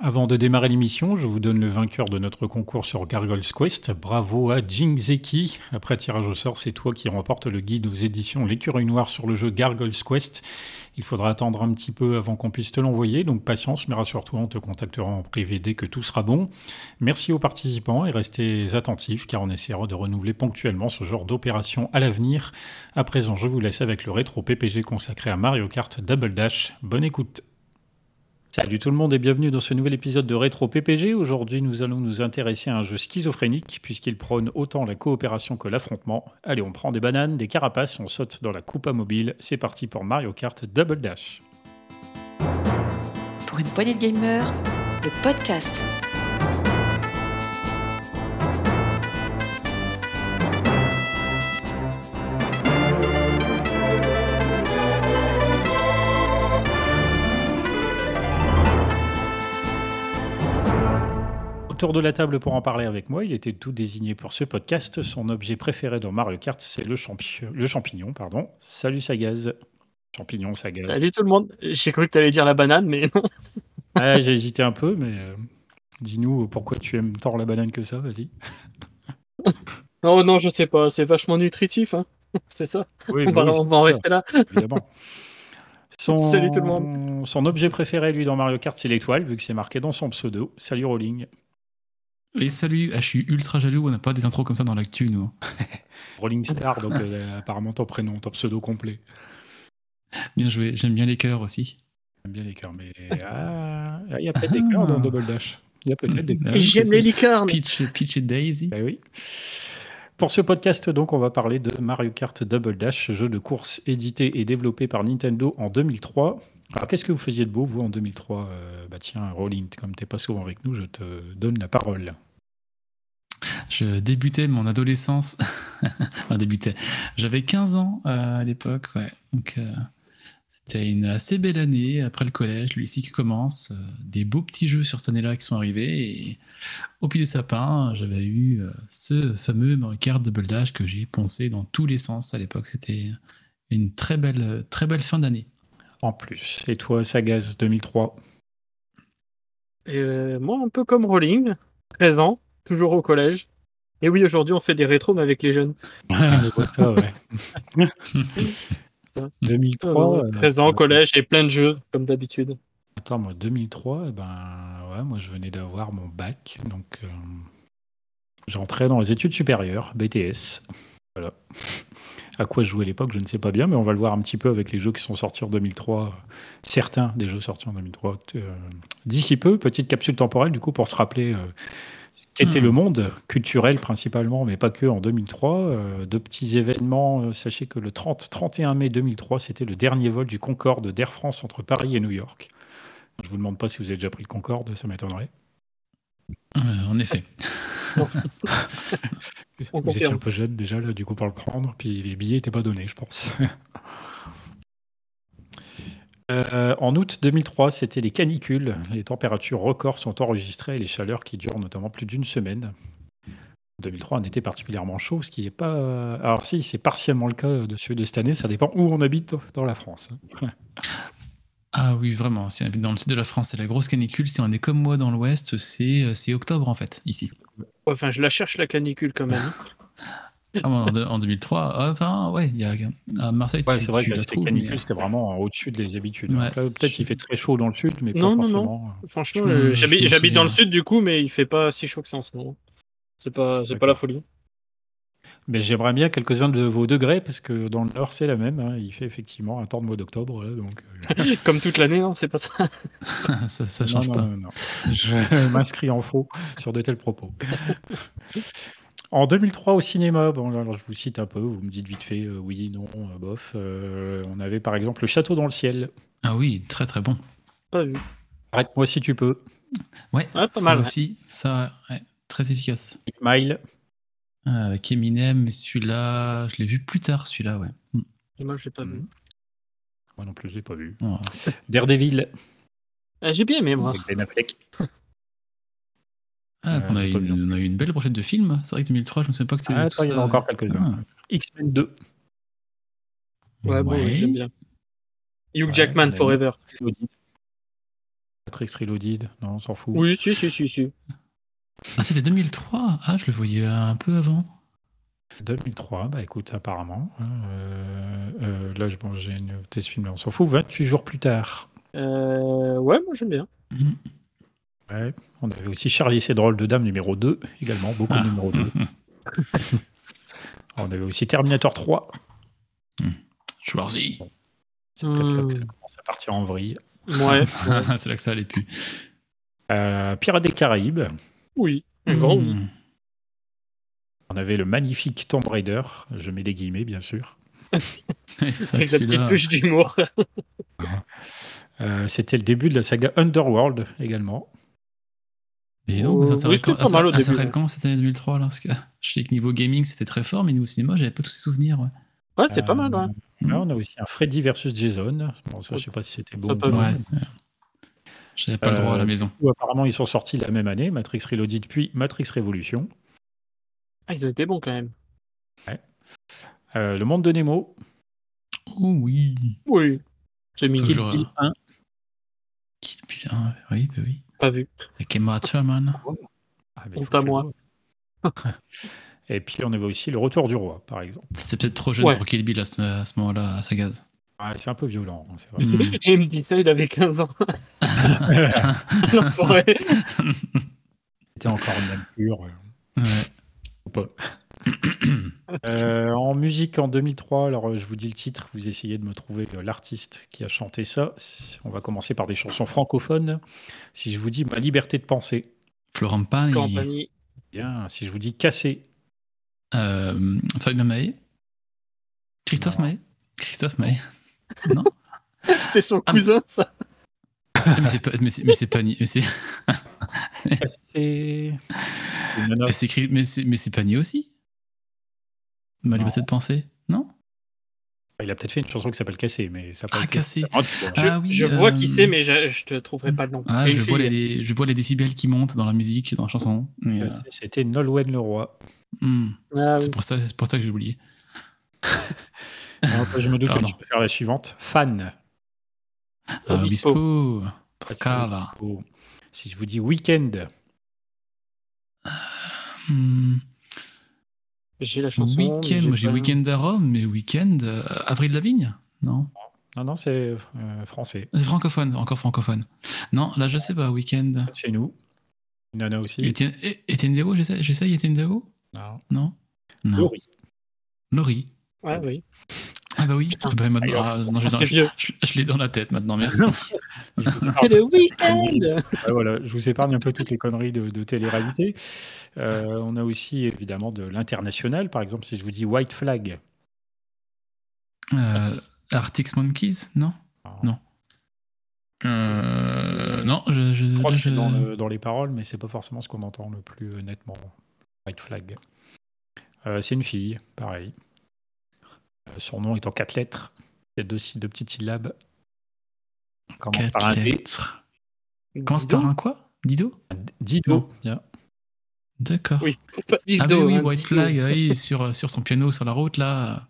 Avant de démarrer l'émission, je vous donne le vainqueur de notre concours sur Gargoyles Quest. Bravo à Jingzeki. Après tirage au sort, c'est toi qui remporte le guide aux éditions L'écureuil noir sur le jeu Gargoyles Quest. Il faudra attendre un petit peu avant qu'on puisse te l'envoyer, donc patience, mais rassure-toi, on te contactera en privé dès que tout sera bon. Merci aux participants et restez attentifs car on essaiera de renouveler ponctuellement ce genre d'opération à l'avenir. À présent, je vous laisse avec le rétro PPG consacré à Mario Kart Double Dash. Bonne écoute. Salut tout le monde et bienvenue dans ce nouvel épisode de Rétro PPG. Aujourd'hui, nous allons nous intéresser à un jeu schizophrénique puisqu'il prône autant la coopération que l'affrontement. Allez, on prend des bananes, des carapaces, on saute dans la coupe à mobile. C'est parti pour Mario Kart Double Dash. Pour une poignée de gamers, le podcast. Autour de la table pour en parler avec moi, il était tout désigné pour ce podcast. Son objet préféré dans Mario Kart, c'est le, champi- le champignon. Pardon. Salut Sagaz. Champignon, Sagaz. Salut tout le monde. J'ai cru que tu allais dire la banane, mais non. Ah, J'ai hésité un peu, mais euh, dis-nous pourquoi tu aimes tant la banane que ça, vas-y. Oh non, je sais pas. C'est vachement nutritif. Hein. C'est ça. Oui, on va, bah oui, on va en rester là. évidemment. Son... Salut tout le monde. Son objet préféré, lui, dans Mario Kart, c'est l'étoile, vu que c'est marqué dans son pseudo. Salut Rolling. Et salut, ah, je suis ultra jaloux, on n'a pas des intros comme ça dans l'actu, nous. Rolling Star, donc euh, apparemment ton prénom, ton pseudo complet. Bien joué, j'aime bien les cœurs aussi. J'aime bien les cœurs, mais ah, il y a peut-être des cœurs dans Double Dash. Il y a peut-être des Ah cœurs. J'aime les licornes. Peach, Peach et Daisy. Eh oui. Pour ce podcast, donc, on va parler de Mario Kart Double Dash, jeu de course édité et développé par Nintendo en 2003. Alors, qu'est-ce que vous faisiez de beau, vous, en 2003 Euh, Bah tiens, Rolling, comme t'es pas souvent avec nous, je te donne la parole. Je débutais mon adolescence. enfin, débutais. J'avais 15 ans euh, à l'époque, ouais. Donc, euh, c'était une assez belle année après le collège, le lycée qui commence. euh, des beaux petits jeux sur cette année-là qui sont arrivés. Et au pied du sapin, j'avais eu euh, ce fameux Mario Kart Double Dash que j'ai poncé dans tous les sens à l'époque. C'était une très belle, très belle fin d'année. En plus. Et toi, Sagaz 2003 Et, euh, moi, un peu comme Rolling. 13 ans, toujours au collège. Et oui, aujourd'hui, on fait des rétros, mais avec les jeunes. Je vois ça, ouais. 2003 euh, 13 ans au collège et plein de jeux, comme d'habitude. Attends, moi, 2003, eh ben, ouais, moi, je venais d'avoir mon bac, donc euh, j'entrais dans les études supérieures, BTS. Voilà. À quoi je jouais à l'époque, je ne sais pas bien, mais on va le voir un petit peu avec les jeux qui sont sortis en 2003. Certains des jeux sortis en 2003. euh, D'ici peu, petite capsule temporelle, du coup, pour se rappeler euh, qu'était Mhm. le monde culturel principalement, mais pas que en 2003. Euh, de petits événements, euh, sachez que le 30, 31 mai 2003, c'était le dernier vol du Concorde d'Air France entre Paris et New York. Je vous demande pas si vous avez déjà pris le Concorde, ça m'étonnerait. Euh, en effet. Vous étiez un peu jeune déjà, là, du coup, pour le prendre, puis les billets n'étaient pas donnés, je pense. Euh, en août 2003, c'était les canicules. Les températures records sont enregistrées et les chaleurs qui durent notamment plus d'une semaine. 2003, un été particulièrement chaud, ce qui n'est pas. Alors, si, c'est partiellement le cas de de cette année, ça dépend où on habite dans la France. hein. Ah oui, vraiment. Si on habite dans le sud de la France, c'est la grosse canicule. Si on est comme moi dans l'ouest, c'est euh, c'est octobre en fait, ici. Enfin, je la cherche, la canicule, quand même. Ah, en, de- en 2003, ah, enfin, ouais, il y a, à Marseille, Ouais, c'est vrai que la canicule, mais- c'était vraiment au-dessus des habitudes. Ouais. Donc là, Peut-être il fait très chaud dans le sud, mais Non, pas non, non. forcément. Franchement, Je me- euh, j'habite me j'habite dans le sud, du coup, mais il fait pas si chaud que ça en ce moment. C'est pas, c'est pas la folie. Mais j'aimerais bien quelques-uns de vos degrés, parce que dans le nord, c'est la même. hein. Il fait effectivement un temps de mois d'octobre. là, donc, euh, Comme toute l'année, non, c'est pas ça. ça, ça non, change non, pas. non, non. Je m'inscris en faux sur de tels propos. En 2003, au cinéma, bon, alors je vous cite un peu, vous me dites vite fait euh, oui, non, euh, bof. Euh, on avait par exemple Le Château dans le ciel. Ah oui, très très bon. Pas vu. Arrête-moi si tu peux. Ouais, Ah, pas ça mal, aussi, ça, ouais, très efficace. Mile. Avec Eminem, celui-là, je l'ai vu plus tard, celui-là, ouais. Mm. Et moi, j'ai pas Mhm. vu. Moi non plus, je l'ai pas vu. Oh. Daredevil. Ah, j'ai bien aimé, moi. Avec Ben Affleck. Ah, Euh, on, a eu une, on a eu une belle brochette de films. C'est vrai que 2003, je me souviens pas que c'était Ah, tout il y en a encore quelques-uns. Ah. X-Men 2. Ouais, bon, Ouais. j'aime bien. Hugh Ouais, Jackman Forever. Matrix Reloaded, non, on s'en fout. Oui, si, si, si, si. Ah, c'était 2003 Ah, je le voyais un peu avant. 2003, bah écoute, apparemment. hein, euh, euh, là, je- bon, j'ai noté ce film-là, on s'en fout. 28 jours plus tard. Euh, ouais, moi j'aime bien. Mhm. Ouais. On avait aussi Charlie et ses drôles de dames numéro 2, également, beaucoup de Ah. numéro 2. On avait aussi Terminator 3. Schwarzy. C'est peut-être là que ça Hmm. commence à partir en vrille. Ouais. c'est là que ça allait plus. Euh, Pirates des Caraïbes. oui. Un. Mhm. On avait le magnifique Tomb Raider. Je mets des guillemets, bien sûr. C'est Avec la petite touche d'humour. Euh, C'était le début de la saga Underworld également. Et donc, ça Euh, s'arrête oui, quand, pas mal au ah, ça début, ouais. quand cette année 2003 là parce que Je sais que niveau gaming c'était très fort, mais niveau cinéma j'avais pas tous ces souvenirs. Ouais. Ouais, c'est pas Euh, mal, ouais. Là, on a aussi un Freddy versus Jason. Bon, ça, je sais pas si c'était bon. Ça ou peut- pas. Ouais, j'avais pas le droit à la Euh, maison. Ou apparemment, ils sont sortis la même année, Matrix Reloaded puis Matrix Revolution. Ah, ils ont été bons quand même. Euh, le monde de Nemo. Oh oui. Oui. C'est. Toujours. Bill 1. Kill Bill, hein, oui, bah oui. Pas vu. Avec Emma Thurman. Ah, Honte faut à moi. Et puis, on avait aussi le retour du roi, par exemple. C'est peut-être trop jeune Ouais. pour Kill Bill à ce, moment-là, à sa gaz. Ouais, c'est un peu violent, hein, c'est vrai. Mm. Et il me dit ça, il avait 15 ans. C'était encore une même pure. euh, Ouais. ou pas. Euh, en musique en 2003, alors euh, je vous dis le titre, vous essayez de me trouver euh, l'artiste qui a chanté ça. On va commencer par des chansons francophones. Si je vous dis Ma liberté de penser, Florent Pagny. Bien. Si je vous dis Cassé, Euh, Fabien Mahé. Christophe. Mahé. Christophe Mahé. non C'était son Ah, cousin, ça. Mais c'est pas, mais c'est, mais c'est Pagny. Mais c'est, c'est, mais c'est Pagny aussi. Ma Non. liberté de penser. Non Il a peut-être fait une chanson qui s'appelle Cassé, mais ça Ah, été- Cassé. Ah, tu vois. Je, Ah oui, je vois euh, qui c'est, mais je, je te trouverai pas le nom. Ah, je vois, les, je vois les décibels qui montent dans la musique, dans la chanson. Euh, Cassé, C'était Nolwenn Leroy. hmm, Ah, oui. c'est, pour ça, c'est pour ça que j'ai oublié. Alors, je me doute Pardon. que tu peux faire la suivante. Fan. Ah, Obispo. Obispo. Pascal. Oh. Si je vous dis Weekend, Hmm, J'ai la chanson. Weekend, moi j'ai Weekend à Rome, mais Weekend. euh, Avril Lavigne Non? Non, non, c'est euh, français. C'est francophone, encore francophone. Non, là je sais pas, Weekend. Chez nous. Nana aussi. Etienne eh, Etienne Dao, j'essaye, j'essaye Etienne Dao Non. Non? Non. Laurie. Laurie. Ouais, oui. Ah bah oui. Ah bah, maintenant, Ah, ah, non, Ah, dans- je, vieux. je- je l'ai dans la tête maintenant, merci. C'est épargne, le week-end voilà, je vous épargne un peu toutes les conneries de, de télé-réalité. Euh, on a aussi évidemment de l'international. Par exemple, si je vous dis White Flag. Euh, Arctic Monkeys Non? Non. Euh, non, je. je, Je crois là, que c'est je- dans, le- dans les paroles, mais c'est pas forcément ce qu'on entend le plus euh, nettement. White Flag. Euh, c'est une fille, pareil. Euh, son nom est en quatre lettres. Il y a deux, deux petites syllabes. Commence Quatre par un lettres. Commence Dido par un quoi? Dido? Dido. Bien. D'accord. Oui, pas Dildo, Ah bah oui, hein, White Dido. Flag, oui, sur, sur son piano sur la route là.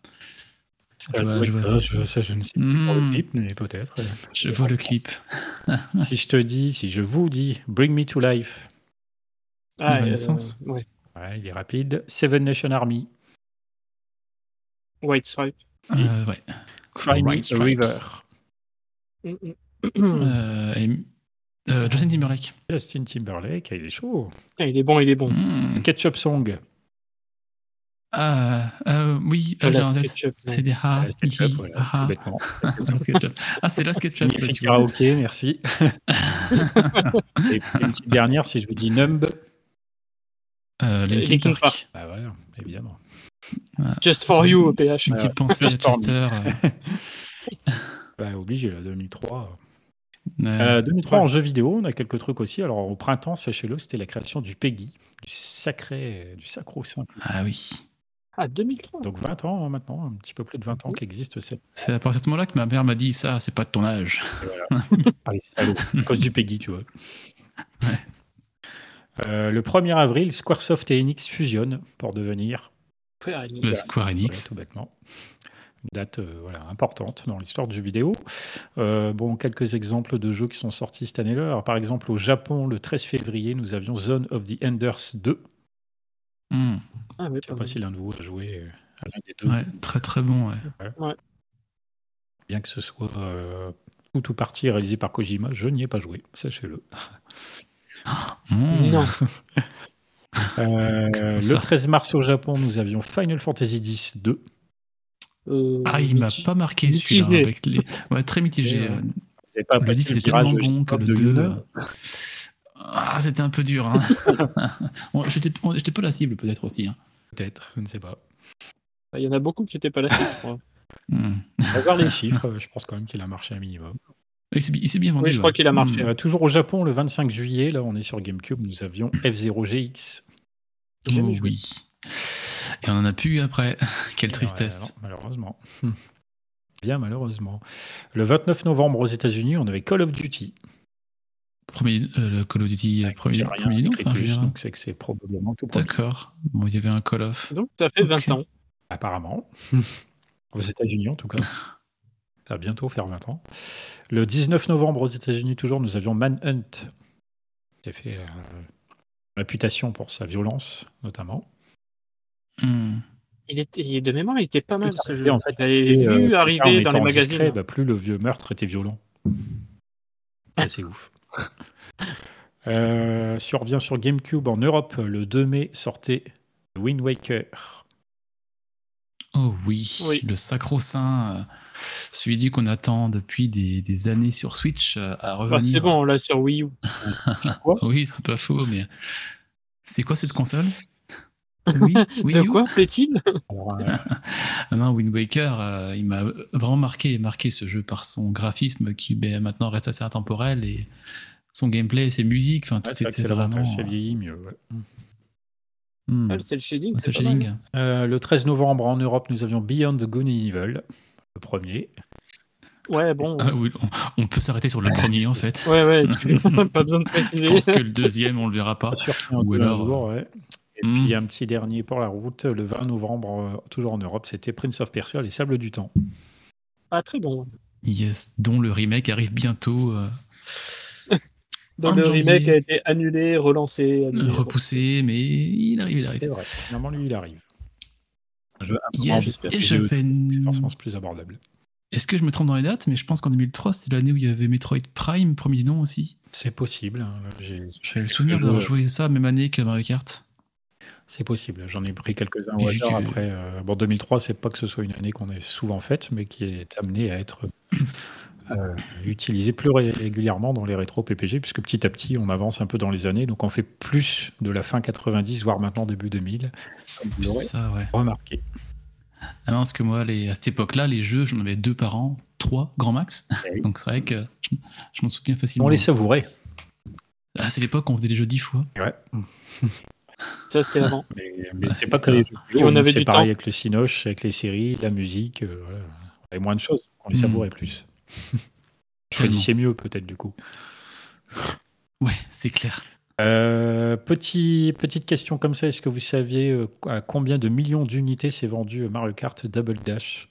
Je vois- Ouais, je vois ça, ça. je, ça, je ne sais pas pour le clip, mais peut-être. je vois le clip. si je te dis, si je vous dis Bring Me to Life, Ah, euh, Renaissance. ouais. ouais, il est rapide. Seven Nation Army, White Stripe. Euh, ouais. Cry Me Right a Stripes. River, Mm, mm. Euh, et- euh, Justin Timberlake. Justin Timberlake, ah, il est chaud. Ah, il est bon, il est bon. Hmm. Ketchup Song, Ah, euh, oui, euh, ouais. C'est des ha, SketchUp, hi, voilà, ah, ah. Ah, c'est là SketchUp. Tu vois. karaoké, merci. Et une petite dernière, si je vous dis Numb, Euh, Linkin Linkin Park. Park. ah ouais, évidemment. Just for you au PH. Une petite pensée à. Chester. euh, Bah, obligé, là, 2003. euh, Euh, 2003 Ouais. en jeu vidéo, on a quelques trucs aussi. Alors au printemps, sachez-le, c'était la création du PEGI, du sacré, du sacro-saint. Ah oui. Ah, 2003. Donc 20 ans hein, maintenant, un petit peu plus de 20 ans qu'existe cette. C'est à partir de ce moment-là que ma mère m'a dit ça, c'est pas de ton âge. Ah, les salauds, à cause du PEGI, tu vois. Euh, le 1er avril, Squaresoft et Enix fusionnent pour devenir Il- Le Square voilà, Enix. tout bêtement. Une date euh, voilà, importante dans l'histoire du jeu vidéo. Euh, bon, quelques exemples de jeux qui sont sortis cette année-là. Alors, Par exemple, au Japon, le 13 février, nous avions Zone of the Enders 2. Hmm. Ah, oui, Je ne sais pas si l'un de vous a joué euh, à l'un des deux. Ouais, très très bon. Ouais. Bien que ce soit euh, tout ou partie réalisé par Kojima, je n'y ai pas joué, sachez-le. Hmm. Non. Euh, le 13 mars au Japon, nous avions Final Fantasy X 2. Euh, Ah, il m'a pas marqué celui-là. Avec les... Ouais, très mitigé. Euh, pas Le passé 10 le c'était tellement bon que le de 2. Yuna Ah, c'était un peu dur. Hein. Bon, J'étais pas la cible peut-être aussi. hein. Peut-être, je ne sais pas. Il y en a beaucoup qui n'étaient pas là, je crois. Hmm. On va voir les chiffres, je pense quand même qu'il a marché un minimum. Il s'est bien vendu. Oui, je crois qu'il a marché. Hmm. Euh, toujours au Japon, le 25 juillet, là on est sur GameCube, nous avions F0GX. J'ai jamais Oh oui. Et on en a plus eu après. Quelle Ouais, tristesse. non, malheureusement. Bien malheureusement. Le 29 novembre aux États-Unis, on avait Call of Duty. Premier, euh, le Call of Duty premier, premier nom, enfin, plus, donc c'est que c'est probablement tout. D'accord. Bon, il y avait un Call of. Donc, ça fait 20 Ok. ans. Apparemment. aux États-Unis en tout cas. Ça va bientôt faire 20 ans. Le 19 novembre aux États-Unis, toujours, nous avions Manhunt. Qui a fait euh, réputation pour sa violence, notamment. Hmm. Il était, il- de mémoire, il était pas mal ce jeu. en fait, vu euh, plus en dans les magazines. discret, bah, plus le vieux meurtre était violent. C'est ouf. Euh, si on revient sur GameCube en Europe, le 2 mai sortait Wind Waker. Oh oui, Oui. le sacro-saint, euh, celui qu'on attend depuis des, des années sur Switch euh, à Bah, revenir. c'est bon, là sur Wii U. Oui, c'est pas faux, mais c'est quoi cette console? Oui, Wii? De quoi plaît-il? Euh, Ah non, Wind Waker, euh, il m'a vraiment marqué, marqué ce jeu par son graphisme qui ben, maintenant reste assez intemporel et son gameplay, ses musiques, enfin tout ouais, c'est c'est c'est vraiment. ça vieillit mieux. ouais. Hmm. Ah, C'est le shading. C'est C'est le shading. Euh, le 13 novembre en Europe, nous avions Beyond the Good and Evil, le premier. Ouais, bon. Ah oui, on, on peut s'arrêter sur le premier en fait. Ouais, ouais, pas besoin de Je préciser. pense que le deuxième, on le verra pas. Ou alors, jour, ouais. Et hmm. puis un petit dernier pour la route, le 20 novembre, euh, toujours en Europe, c'était Prince of Persia, Les Sables du Temps. Ah, très bon. Yes, dont le remake arrive bientôt, euh, Donc le janvier. remake a été annulé, relancé. annulé, repoussé, mais il arrive, il C'est arrive. vrai, finalement, lui, il arrive. Jeu Yes, et j'avais C'est forcément plus abordable. Est-ce que je me trompe dans les dates Mais je pense qu'en 2003, c'est l'année où il y avait Metroid Prime, premier nom aussi. C'est possible. hein, j'ai- J'ai le souvenir d'avoir joué ça même année que Mario Kart. C'est possible. J'en ai pris quelques-uns au hasard que- après. euh, bon, 2003, c'est pas que ce soit une année qu'on ait souvent faite, mais qui est amenée à être euh, utilisée plus régulièrement dans les rétro PPG, puisque petit à petit, on avance un peu dans les années. Donc, on fait plus de la fin 90, voire maintenant début 2000. Ça, ouais. remarqué. Ah non, parce que moi, les- à cette époque-là, les jeux, j'en avais deux par an, trois, grand max. Oui. Donc c'est vrai que je, je m'en souviens facilement. On les savourait. Ah, c'est l'époque où on faisait les jeux dix fois. Ouais. Ça, c'était avant. Mais, mais Ah, c'est pas ça. que les jeux on avait c'est du pareil temps. avec le Cinoche, avec les séries, la musique. euh, voilà. On avait moins de choses. On les Hmm. savourait plus. Choisissez mieux, peut-être, du coup. Ouais, c'est clair. Euh, petit, petite question comme ça, est-ce que vous saviez euh, à combien de millions d'unités s'est vendu euh, Mario Kart Double Dash?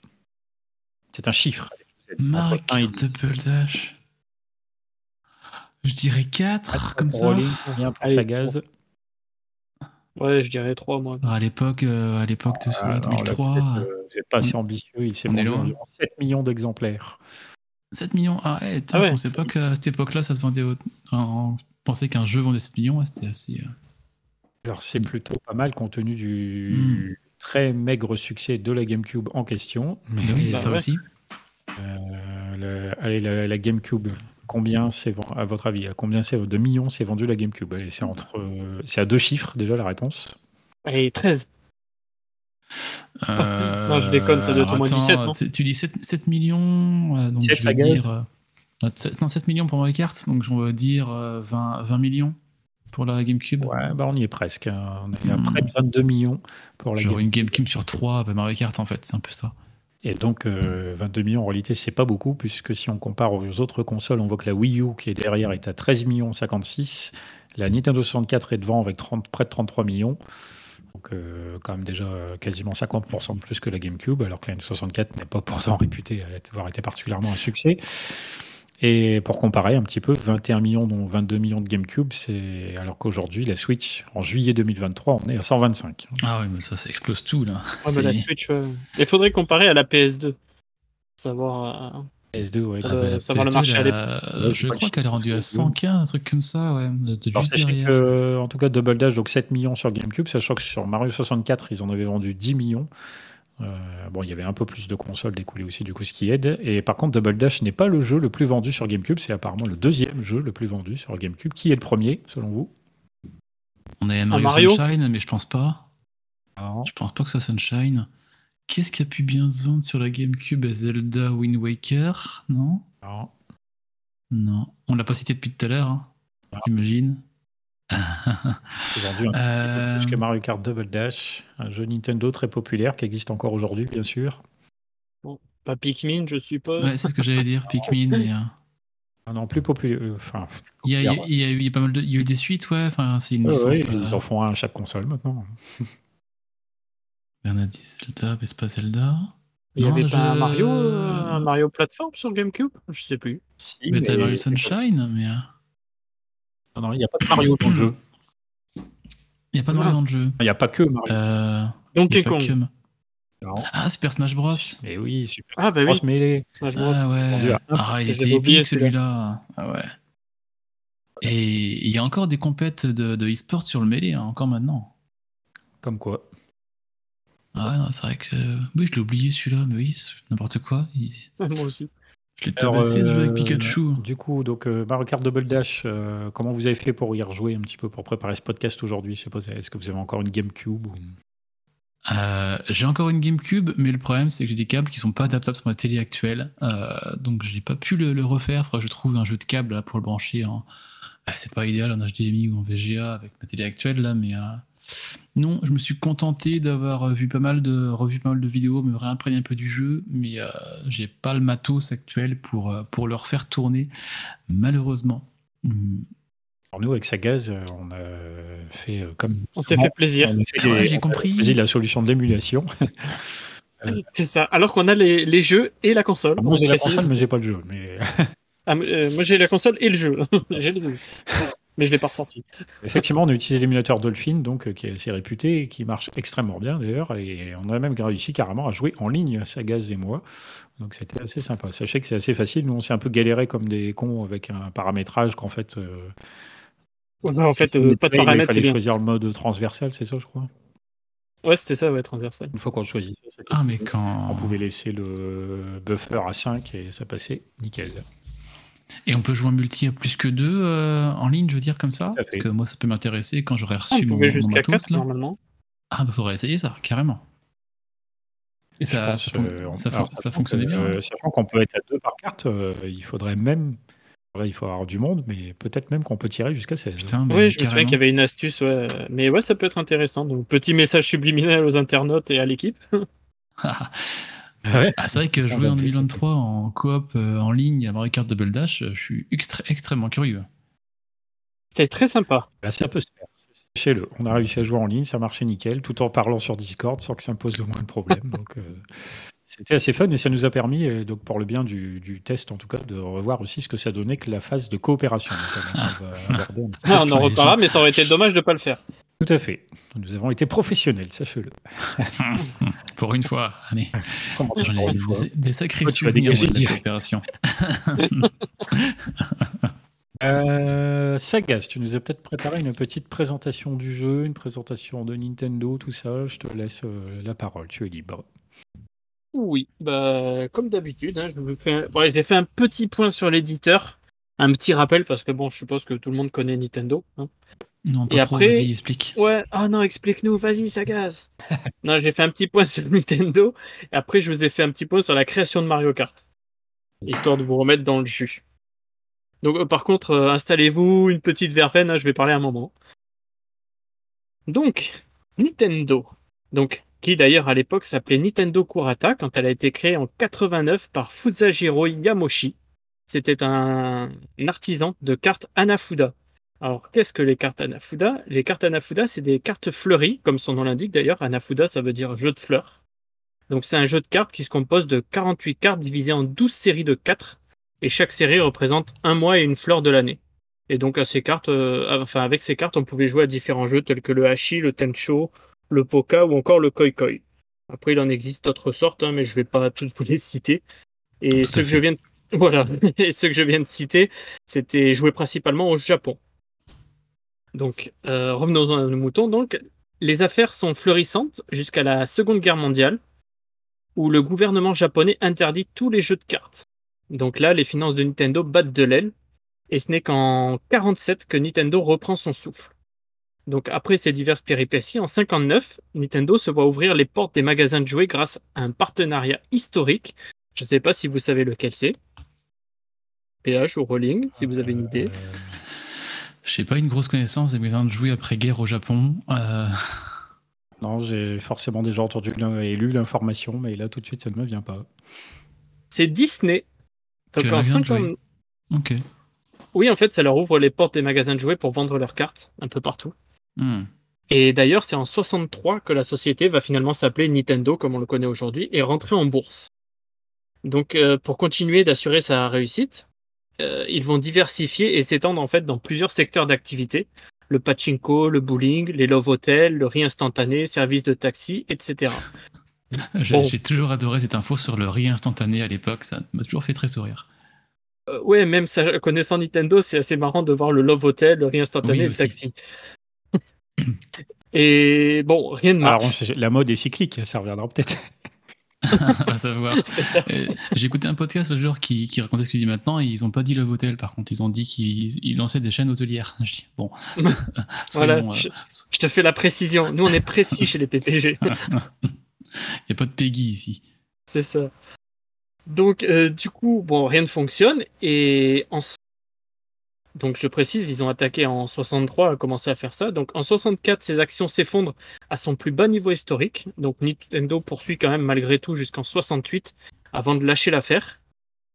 C'est un chiffre. Mario Kart. Double Dash. Je dirais 4, comme ça. Rolling, combien pour Allez, sa gaz Ouais, je dirais 3 mois. À l'époque, euh, à l'époque de Ah, non, là, 2003, peut-être, euh, Vous n'êtes pas assez ambitieux, il s'est vendu loin. environ 7 millions d'exemplaires. 7 millions. Ah, Ah ouais. je pensais pas qu'à cette époque-là, ça se vendait. Au... en- Pensais qu'un jeu vendait 7 millions, ouais, c'était assez. euh, Alors c'est plutôt pas mal compte tenu du Hmm. très maigre succès de la GameCube en question. Mais oui, bah ça ouais. aussi. euh, le- allez, la, la GameCube, combien c'est à votre avis, à combien c'est de millions c'est vendu la GameCube? Allez, c'est entre, euh, c'est à deux chiffres déjà la réponse. Allez, 13. Euh, Non, je déconne, ça doit être au moins attends, 17, non tu- dis 7, 7 millions. euh, donc 17 je vais dire. Euh, non, 7 millions pour Mario Kart, donc je vais dire euh, 20, 20 millions pour la GameCube. Ouais, bah on y est presque. hein. On est à près de 22 millions pour la Genre GameCube. une GameCube sur 3 avec Mario Kart en fait, c'est un peu ça. Et donc, euh, 22 millions, en réalité, c'est pas beaucoup, puisque si on compare aux autres consoles, on voit que la Wii U, qui est derrière, est à 13 millions 56. La Nintendo 64 est devant avec 30, près de 33 millions. Donc, euh, quand même déjà euh, quasiment 50% de plus que la GameCube, alors que la N64 n'est pas pourtant réputée avoir été particulièrement un succès. Et pour comparer un petit peu, 21 millions, dont 22 millions de GameCube, c'est alors qu'aujourd'hui, la Switch, en juillet 2023, on est à 125. Ah oui, mais ça, ça explose tout, là. Ah, mais la C'est- Switch, ouais. Il faudrait comparer à la PS2. Savoir. euh, S2, ouais. Ah, Ah bah, la savoir le PS2, marché à elle a- Ouais, je crois le qu'elle est rendue à chiffre. 100K, un truc comme ça, ouais. de- de Alors, que, en tout cas, Double Dash, donc 7 millions sur GameCube, sachant que sur Mario 64, ils en avaient vendu 10 millions. Euh, bon, il y avait un peu plus de consoles découlées aussi, du coup, ce qui aide. Et par contre, Double Dash n'est pas le jeu le plus vendu sur GameCube, c'est apparemment le deuxième jeu le plus vendu sur GameCube. Qui est le premier, selon vous? On a Mario, Mario Sunshine, mais je pense pas. Non. Je pense pas que ce soit Sunshine. Qu'est-ce qui a pu bien se vendre sur la GameCube Zelda Wind Waker? Non Non. Non. On l'a pas cité depuis tout à l'heure, hein, j'imagine. C'est vendu un petit Euh, peu plus que Mario Kart Double Dash, un jeu Nintendo très populaire qui existe encore aujourd'hui, bien sûr. Pas Pikmin, je suppose. ouais, c'est ce que j'allais dire, Pikmin. mais, euh, non plus populaire. euh, Enfin, Il il populaire. il y a eu il y a pas mal de, il y a eu des suites, ouais. Enfin, c'est une Ouais, licence. ouais, euh, ils en font un à chaque console maintenant. Bernadette Zelda, mais c'est pas Zelda. Il y Non, avait je- pas un Mario, euh, un Mario plateforme sur GameCube? Je sais plus. Si, Mais t'as mais- Mario Sunshine, mais. Non, non, il n'y a pas de Mario dans le jeu. Il n'y a pas de Mario dans le jeu. Il n'y a pas que Mario. Euh, il y Donkey a pas Kong. que-. Ah, Super Smash Bros. Mais oui, Super Ah bah oui. Bros. Melee. Smash Bros. Ah ouais. un. Ah, il était épique celui-là. Ah ouais. Et il y a encore des compètes de, de e-sport sur le mêlé, hein, encore maintenant. Comme quoi. Ah ouais, non, c'est vrai que. Oui, je l'ai oublié celui-là, mais oui, n'importe quoi. Il- Moi aussi. Je l'ai Alors, tabassé jeu avec euh, Pikachu. Du coup, donc euh, Mario Kart Double Dash, euh, comment vous avez fait pour y rejouer un petit peu pour préparer ce podcast aujourd'hui? Je sais pas, est-ce que vous avez encore une GameCube ou... Euh, j'ai encore une GameCube, mais le problème c'est que j'ai des câbles qui sont pas adaptables sur ma télé actuelle, euh, donc j'ai pas pu le, le refaire. Faudra que je trouve un jeu de câble là, pour le brancher. En... Ah, c'est pas idéal en HDMI ou en VGA avec ma télé actuelle là, mais euh, non, je me suis contenté d'avoir vu pas mal de revu pas mal de vidéos, me réimprégner un peu du jeu, mais euh, j'ai pas le matos actuel pour euh, pour le refaire tourner, malheureusement. Hum. Alors nous, avec Sagaz, euh, on a fait euh, comme... On s'est fait plaisir. On a fait Ah ouais, j'ai compris. choisi la solution de l'émulation. C'est ça. Alors qu'on a les, les jeux et la console. Moi, j'ai la console, mais j'ai pas le jeu. Mais Ah, mais, euh, moi j'ai la console et le jeu. j'ai les deux. Mais je l'ai pas ressorti. effectivement, on a utilisé l'émulateur Dolphin, donc euh, qui est assez réputé et qui marche extrêmement bien d'ailleurs. Et on a même réussi carrément à jouer en ligne, Sagaz et moi. Donc c'était assez sympa. Sachez que c'est assez facile. Nous, on s'est un peu galéré comme des cons avec un paramétrage qu'en fait. euh, Ouais, en fait, il euh, pas de il paramètres, c'est fallait bien. choisir le mode transversal, c'est ça, je crois. Ouais, c'était ça, ouais, transversal. Une fois qu'on le choisissait, c'était Ah mais quand on pouvait laisser le buffer à 5 et ça passait nickel. Et on peut jouer en multi à plus que deux euh, en ligne, je veux dire, comme ça Parce que moi, ça peut m'intéresser quand j'aurai Ah, reçu on mon, mon jusqu'à matos, 4 là. normalement. Ah, bah faudrait essayer ça, carrément. Et ça, pense, ça, fon- euh, on- ça, fon- alors, ça sachant fonctionnait que, bien. euh, hein. sachant qu'on peut être à deux par carte, euh, il faudrait même. Là, il faut avoir du monde, mais peut-être même qu'on peut tirer jusqu'à 16. Putain, mais Oui, je me souviens qu'il y avait une astuce, ouais. Mais ouais, ça peut être intéressant. Donc, petit message subliminal aux internautes et à l'équipe. Ah ouais Ah, c'est vrai que jouer en inventé, ça. 2023 en coop euh, en ligne à Mario Kart Double Dash, euh, je suis extra- extrêmement curieux. C'était très sympa. Bah, ça peut se faire. Sachez-le, on a réussi à jouer en ligne, ça marchait nickel, tout en parlant sur Discord sans que ça me pose le moins de problème. donc, euh, c'était assez fun et ça nous a permis, euh, donc pour le bien du, du test en tout cas, de revoir aussi ce que ça donnait que la phase de coopération. va aborder peu. Ah, on en reparlera, mais ça aurait été dommage de pas le faire. Tout à fait. Nous avons été professionnels, sachez-le. Pour une fois, allez. J'en ai une fois des, des sacrés Toi, souvenirs de. Euh, Sagas, tu nous as peut-être préparé une petite présentation du jeu, une présentation de Nintendo, tout ça. Je te laisse euh, la parole, tu es libre. Oui, bah, comme d'habitude, hein, je vous fais un- ouais, j'ai fait un petit point sur l'éditeur. Un petit rappel, parce que bon, je suppose que tout le monde connaît Nintendo. hein. Non, pas Et trop, après- vas-y, explique. Ouais, ah non, explique-nous, vas-y, Sagaz. non, j'ai fait un petit point sur Nintendo. Et après, je vous ai fait un petit point sur la création de Mario Kart. Histoire de vous remettre dans le jus. Donc, euh, par contre, euh, installez-vous une petite verveine, hein, je vais parler un moment. Donc, Nintendo. Donc, qui d'ailleurs à l'époque s'appelait Nintendo Kurata quand elle a été créée en 89 par Fusajiro Yamoshi. C'était un, artisan de cartes Hanafuda. Alors, qu'est-ce que les cartes Anafuda? Les cartes Anafuda, c'est des cartes fleuries, comme son nom l'indique d'ailleurs. Anafuda, ça veut dire jeu de fleurs. Donc, c'est un jeu de cartes qui se compose de 48 cartes divisées en 12 séries de 4. Et chaque série représente un mois et une fleur de l'année. Et donc, à ces cartes, euh, enfin, avec ces cartes, on pouvait jouer à différents jeux tels que le Hachi, le Tencho, le Poka ou encore le Koi Koi. Après, il en existe d'autres sortes, hein, mais je ne vais pas toutes vous les citer. Et ce que je viens de... voilà, et ce que je viens de citer, c'était joué principalement au Japon. Donc, euh, revenons à nos moutons. Donc, les affaires sont fleurissantes jusqu'à la Seconde Guerre mondiale, où le gouvernement japonais interdit tous les jeux de cartes. Donc là, les finances de Nintendo battent de l'aile, et ce n'est qu'en 47 que Nintendo reprend son souffle. Donc après ces diverses péripéties, en 59, Nintendo se voit ouvrir les portes des magasins de jouets grâce à un partenariat historique. Je ne sais pas si vous savez lequel c'est. PH ou Rolling, si vous avez une idée. Je n'ai pas une grosse connaissance des magasins de jouets après-guerre au Japon. Euh. Non, j'ai forcément déjà entendu et lu l'information, mais là tout de suite ça ne me vient pas. C'est Disney. Donc en 50... Ok. Oui, en fait, ça leur ouvre les portes des magasins de jouets pour vendre leurs cartes un peu partout. Hmm. Et d'ailleurs, c'est en 63 que la société va finalement s'appeler Nintendo, comme on le connaît aujourd'hui, et rentrer en bourse. Donc, euh, pour continuer d'assurer sa réussite, euh, ils vont diversifier et s'étendre en fait dans plusieurs secteurs d'activité le pachinko, le bowling, les love hotels, le riz instantané, services de taxi, etc. J'ai toujours adoré cette info sur le riz instantané à l'époque, ça m'a toujours fait très sourire. Euh, ouais, même connaissant Nintendo, c'est assez marrant de voir le Love Hotel, le riz instantané le taxi. Et bon, rien de marche. la mode est cyclique, ça reviendra peut-être. va savoir. J'ai écouté un podcast le jour qui, racontait ce qu'il dit maintenant et ils n'ont pas dit Love Hotel par contre, ils ont dit qu'ils lançaient des chaînes hôtelières. Je dis, bon. voilà, euh, je, te fais la précision. Nous, on est précis chez les PPG. Il n'y a pas de Peggy ici. C'est ça. Donc, euh, du coup, bon, rien ne fonctionne. Et en... donc, je précise, ils ont attaqué en 63, a commencé à faire ça. Donc, en 64, ses actions s'effondrent à son plus bas niveau historique. Donc, Nintendo poursuit quand même malgré tout jusqu'en 68 avant de lâcher l'affaire.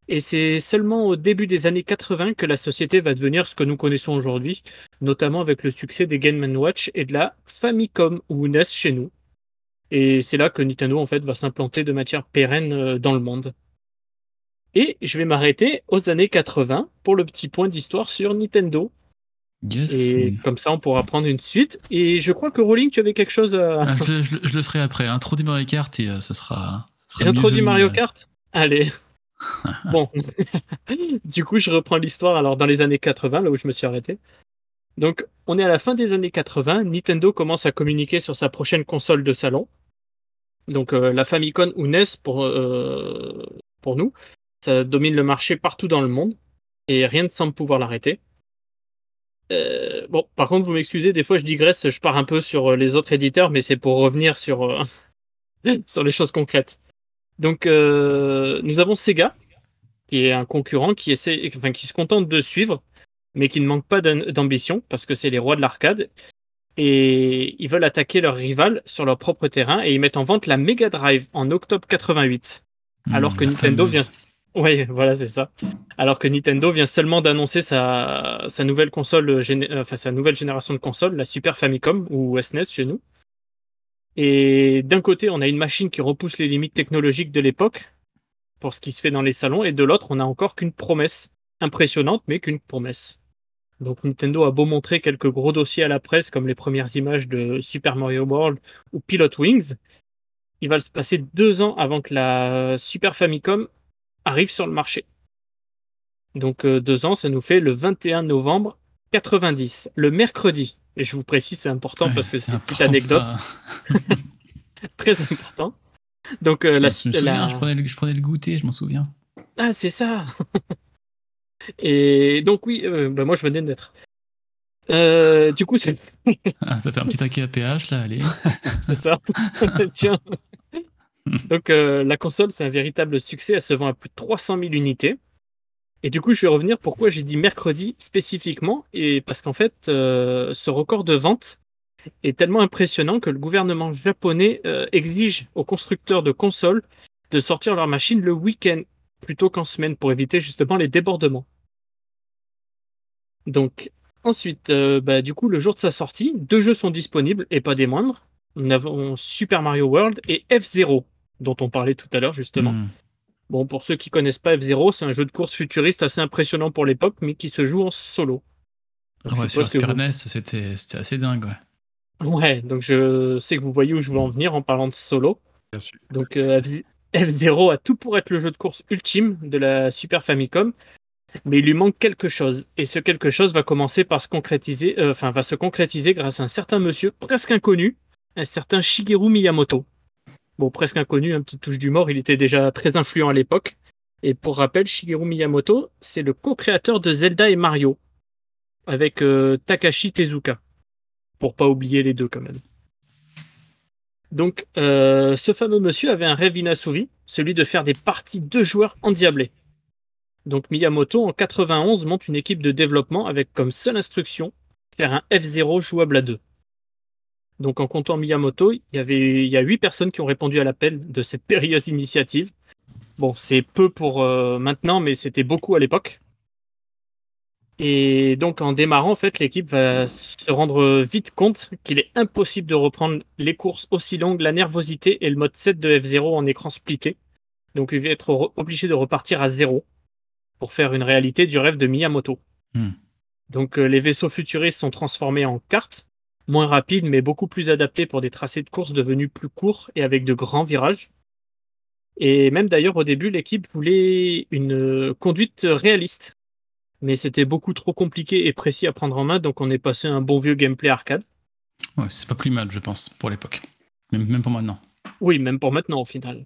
Et c'est seulement au début des années 80 que la société va devenir ce que nous connaissons aujourd'hui, notamment avec le succès des Game Watch et de la Famicom ou NES chez nous. Et c'est là que Nintendo en fait va s'implanter de matière pérenne euh, dans le monde. Et je vais m'arrêter aux années 80 pour le petit point d'histoire sur Nintendo. et comme ça, on pourra prendre une suite. Et je crois que Rolling, tu avais quelque chose à. Ah, je, le ferai après. Introduit Mario Kart et euh, ça sera. Ça Introduit Mario Kart? Allez. bon. du coup, je reprends l'histoire alors dans les années 80, là où je me suis arrêté. Donc, on est à la fin des années 80. Nintendo commence à communiquer sur sa prochaine console de salon. Donc, euh, la Famicom ou NES pour, euh, pour nous. Ça domine le marché partout dans le monde et rien ne semble pouvoir l'arrêter. Euh, bon, par contre, vous m'excusez, des fois je digresse, je pars un peu sur euh, les autres éditeurs, mais c'est pour revenir sur, euh, sur les choses concrètes. Donc, nous avons Sega, qui est un concurrent qui, essaie, enfin, qui se contente de suivre, mais qui ne manque pas d'ambition, parce que c'est les rois de l'arcade. Et ils veulent attaquer leur rival sur leur propre terrain, et ils mettent en vente la Mega Drive en octobre 88. alors que Nintendo vient oui, voilà, c'est ça. Alors que Nintendo vient seulement d'annoncer sa, nouvelle console, euh, enfin sa nouvelle génération de consoles, la Super Famicom ou SNES chez nous. Et d'un côté, on a une machine qui repousse les limites technologiques de l'époque pour ce qui se fait dans les salons, et de l'autre, on n'a encore qu'une promesse impressionnante, mais qu'une promesse. Donc Nintendo a beau montrer quelques gros dossiers à la presse, comme les premières images de Super Mario World ou Pilot Wings, il va se passer deux ans avant que la Super Famicom arrive sur le marché. Donc euh, deux ans, ça nous fait le 21 novembre 90, le mercredi. Et je vous précise, c'est important parce que c'est une petite anecdote. Très important. Donc euh, je, la, je, prenais le, je, prenais le, goûter, je m'en souviens. Ah, c'est ça. Et donc oui, euh, bah, moi je venais de naître. du coup, c'est. Ah, ça fait un petit taquet à PH là, allez. c'est ça. Tiens. Donc euh, la console, c'est un véritable succès. Elle se vend à plus de 300 000 unités. Et du coup, je vais revenir pourquoi j'ai dit mercredi spécifiquement. Et parce qu'en fait, euh, ce record de vente est tellement impressionnant que le gouvernement japonais euh, exige aux constructeurs de consoles de sortir leur machine le week-end plutôt qu'en semaine pour éviter justement les débordements. Donc, Ensuite, bah, du coup, le jour de sa sortie, deux jeux sont disponibles et pas des moindres. Nous avons Super Mario World et F-Zero, dont on parlait tout à l'heure justement. Hmm. Bon, pour ceux qui connaissent pas F-Zero, c'est un jeu de course futuriste assez impressionnant pour l'époque, mais qui se joue en solo. Donc, ah ouais, sur Super NES, c'était assez dingue. Ouais. ouais, donc je sais que vous voyez où je veux en venir en parlant de solo. Bien sûr. Donc euh, F-Zero a tout pour être le jeu de course ultime de la Super Famicom, mais il lui manque quelque chose. Et ce quelque chose va commencer par se concrétiser, euh, enfin va se concrétiser grâce à un certain monsieur presque inconnu, un certain Shigeru Miyamoto. Bon, presque inconnu, un petit touche d'humour, il était déjà très influent à l'époque. Et pour rappel, Shigeru Miyamoto, c'est le co-créateur de Zelda et Mario, avec euh, Takashi Tezuka. Pour pas oublier les deux quand même. Donc, euh, ce fameux monsieur avait un rêve inassouvi, celui de faire des parties de joueurs endiablés. Donc Miyamoto, en 91, monte une équipe de développement avec comme seule instruction faire un F0 jouable à deux. Donc en comptant Miyamoto, il y, avait, il y a 8 personnes qui ont répondu à l'appel de cette périlleuse initiative. Bon, c'est peu pour euh, maintenant, mais c'était beaucoup à l'époque. Et donc en démarrant, en fait, l'équipe va se rendre vite compte qu'il est impossible de reprendre les courses aussi longues, la nervosité et le mode 7 de F0 en écran splitté. Donc il va être obligé de repartir à zéro pour faire une réalité du rêve de Miyamoto. Hmm. Donc euh, les vaisseaux futuristes sont transformés en cartes, moins rapides mais beaucoup plus adaptés pour des tracés de course devenus plus courts et avec de grands virages. Et même d'ailleurs au début, l'équipe voulait une conduite réaliste. Mais c'était beaucoup trop compliqué et précis à prendre en main, donc on est passé à un bon vieux gameplay arcade. Ouais, c'est pas plus mal, je pense, pour l'époque. Même, même pour maintenant. Oui, même pour maintenant au final.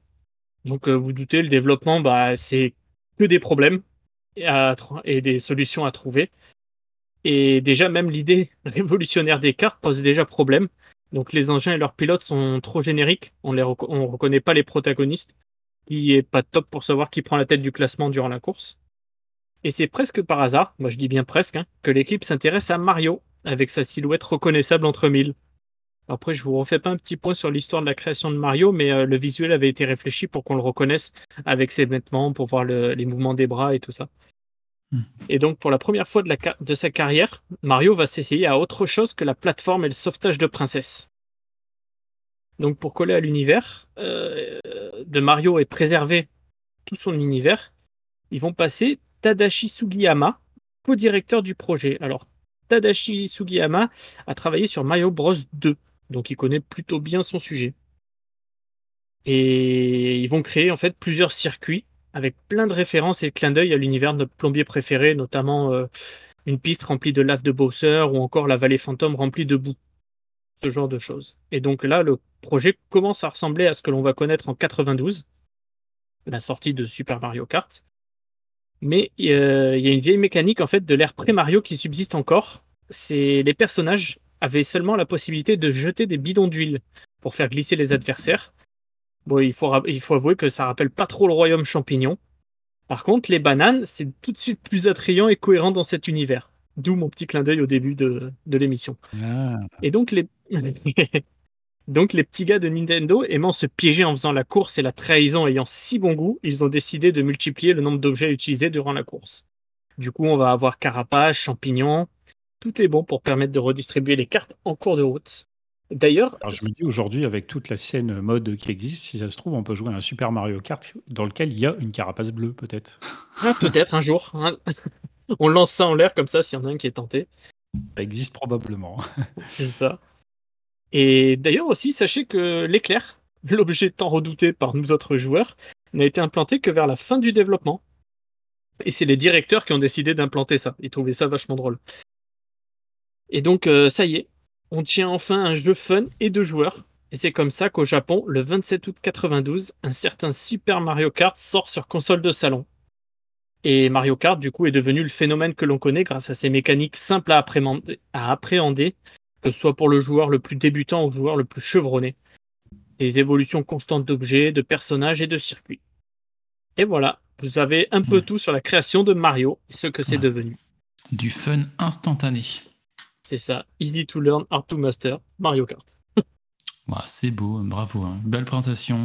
Donc euh, vous doutez, le développement, bah, c'est que des problèmes et des solutions à trouver. Et déjà, même l'idée révolutionnaire des cartes pose déjà problème. Donc les engins et leurs pilotes sont trop génériques, on ne on reconnaît pas les protagonistes, qui est pas top pour savoir qui prend la tête du classement durant la course. Et c'est presque par hasard, moi je dis bien presque, hein, que l'équipe s'intéresse à Mario, avec sa silhouette reconnaissable entre mille. Après, je vous refais pas un petit point sur l'histoire de la création de Mario, mais euh, le visuel avait été réfléchi pour qu'on le reconnaisse avec ses vêtements, pour voir les mouvements des bras et tout ça. Hmm. Et donc, pour la première fois de sa carrière, Mario va s'essayer à autre chose que la plateforme et le sauvetage de princesse. Donc, pour coller à l'univers euh, de Mario et préserver tout son univers, ils vont passer Tadashi Sugiyama, co-directeur du projet. Alors, Tadashi Sugiyama a travaillé sur Mario Bros 2, donc il connaît plutôt bien son sujet. Et ils vont créer en fait plusieurs circuits avec plein de références et de clins d'œil à l'univers de notre plombier préféré, notamment euh, une piste remplie de lave de Bowser ou encore la vallée fantôme remplie de boue. Ce genre de choses. Et donc là, le projet commence à ressembler à ce que l'on va connaître en 92, la sortie de Super Mario Kart. Mais euh, il y a une vieille mécanique en fait de l'ère pré-Mario qui subsiste encore. C'est les personnages avaient seulement la possibilité de jeter des bidons d'huile pour faire glisser les adversaires. Bon, il faut, il faut avouer que ça rappelle pas trop le royaume champignon. Par contre, les bananes, c'est tout de suite plus attrayant et cohérent dans cet univers. D'où mon petit clin d'œil au début de, l'émission. Ah. Et donc les... donc les petits gars de Nintendo, aimant se piéger en faisant la course et la trahison ayant si bon goût, ils ont décidé de multiplier le nombre d'objets utilisés durant la course. Du coup, on va avoir carapace, champignons. Tout est bon pour permettre de redistribuer les cartes en cours de route. D'ailleurs, je me dis aujourd'hui, avec toute la scène mode qui existe, si ça se trouve, on peut jouer à un Super Mario Kart dans lequel il y a une carapace bleue, peut-être. Ah, peut-être un jour. Hein. on lance ça en l'air comme ça s'il y en a un qui est tenté. Ça existe probablement. C'est ça. Et d'ailleurs aussi, sachez que l'éclair, l'objet tant redouté par nous autres joueurs, n'a été implanté que vers la fin du développement. Et c'est les directeurs qui ont décidé d'implanter ça. Ils trouvaient ça vachement drôle. Et donc, euh, ça y est, on tient enfin un jeu fun et de joueurs. Et c'est comme ça qu'au Japon, le 27 août 92, un certain Super Mario Kart sort sur console de salon. Et Mario Kart, du coup, est devenu le phénomène que l'on connaît grâce à ses mécaniques simples à appréhender, que ce soit pour le joueur le plus débutant ou le joueur le plus chevronné. Des évolutions constantes d'objets, de personnages et de circuits. Et voilà, vous avez un peu tout sur la création de Mario et ce que c'est devenu. Du fun instantané. C'est ça, easy to learn, hard to master, Mario Kart. c'est beau, bravo, hein. belle présentation.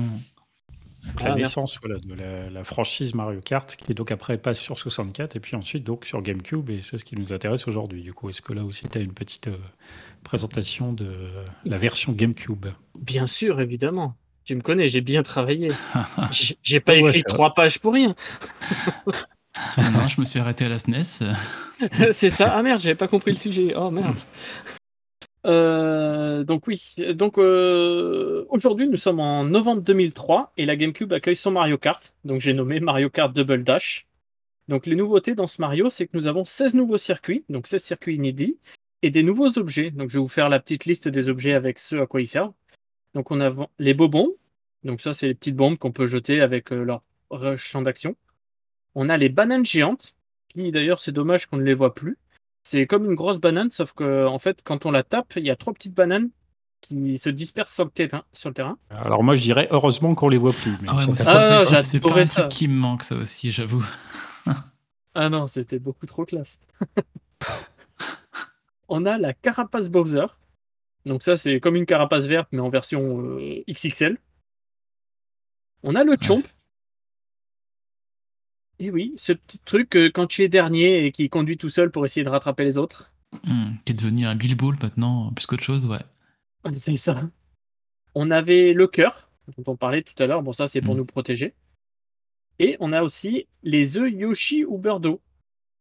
la ah, naissance voilà, de la, franchise Mario Kart, qui donc après passe sur 64 et puis ensuite donc sur GameCube, et c'est ce qui nous intéresse aujourd'hui. Du coup, est-ce que là aussi tu as une petite euh, présentation de la version GameCube? Bien sûr, évidemment. Tu me connais, j'ai bien travaillé. j'ai pas écrit trois pages pour rien. non, je me suis arrêté à la SNES. c'est ça. Ah merde, j'avais pas compris le sujet. Oh merde. Euh, donc oui, donc euh, aujourd'hui nous sommes en novembre 2003 et la GameCube accueille son Mario Kart. Donc j'ai nommé Mario Kart Double Dash. Donc les nouveautés dans ce Mario, c'est que nous avons 16 nouveaux circuits, donc 16 circuits inédits, et des nouveaux objets. Donc je vais vous faire la petite liste des objets avec ceux à quoi ils servent. Donc on a les bobons, donc ça c'est les petites bombes qu'on peut jeter avec euh, leur champ d'action. On a les bananes géantes, qui d'ailleurs c'est dommage qu'on ne les voit plus. C'est comme une grosse banane, sauf que en fait, quand on la tape, il y a trois petites bananes qui se dispersent sur le terrain. Sur le terrain. Alors moi, je dirais heureusement qu'on les voit plus. ah ouais, c'est ah, pas un truc qui me manque, ça aussi, j'avoue. ah non, c'était beaucoup trop classe. on a la carapace Bowser. Donc ça, c'est comme une carapace verte, mais en version euh, XXL. On a le Chomp, et oui, ce petit truc euh, quand tu es dernier et qui conduit tout seul pour essayer de rattraper les autres. Hmm, qui est devenu un billboard maintenant, plus qu'autre chose, ouais. C'est ça. On avait le cœur, dont on parlait tout à l'heure. Bon, ça, c'est pour hmm. nous protéger. Et on a aussi les œufs Yoshi ou Birdo.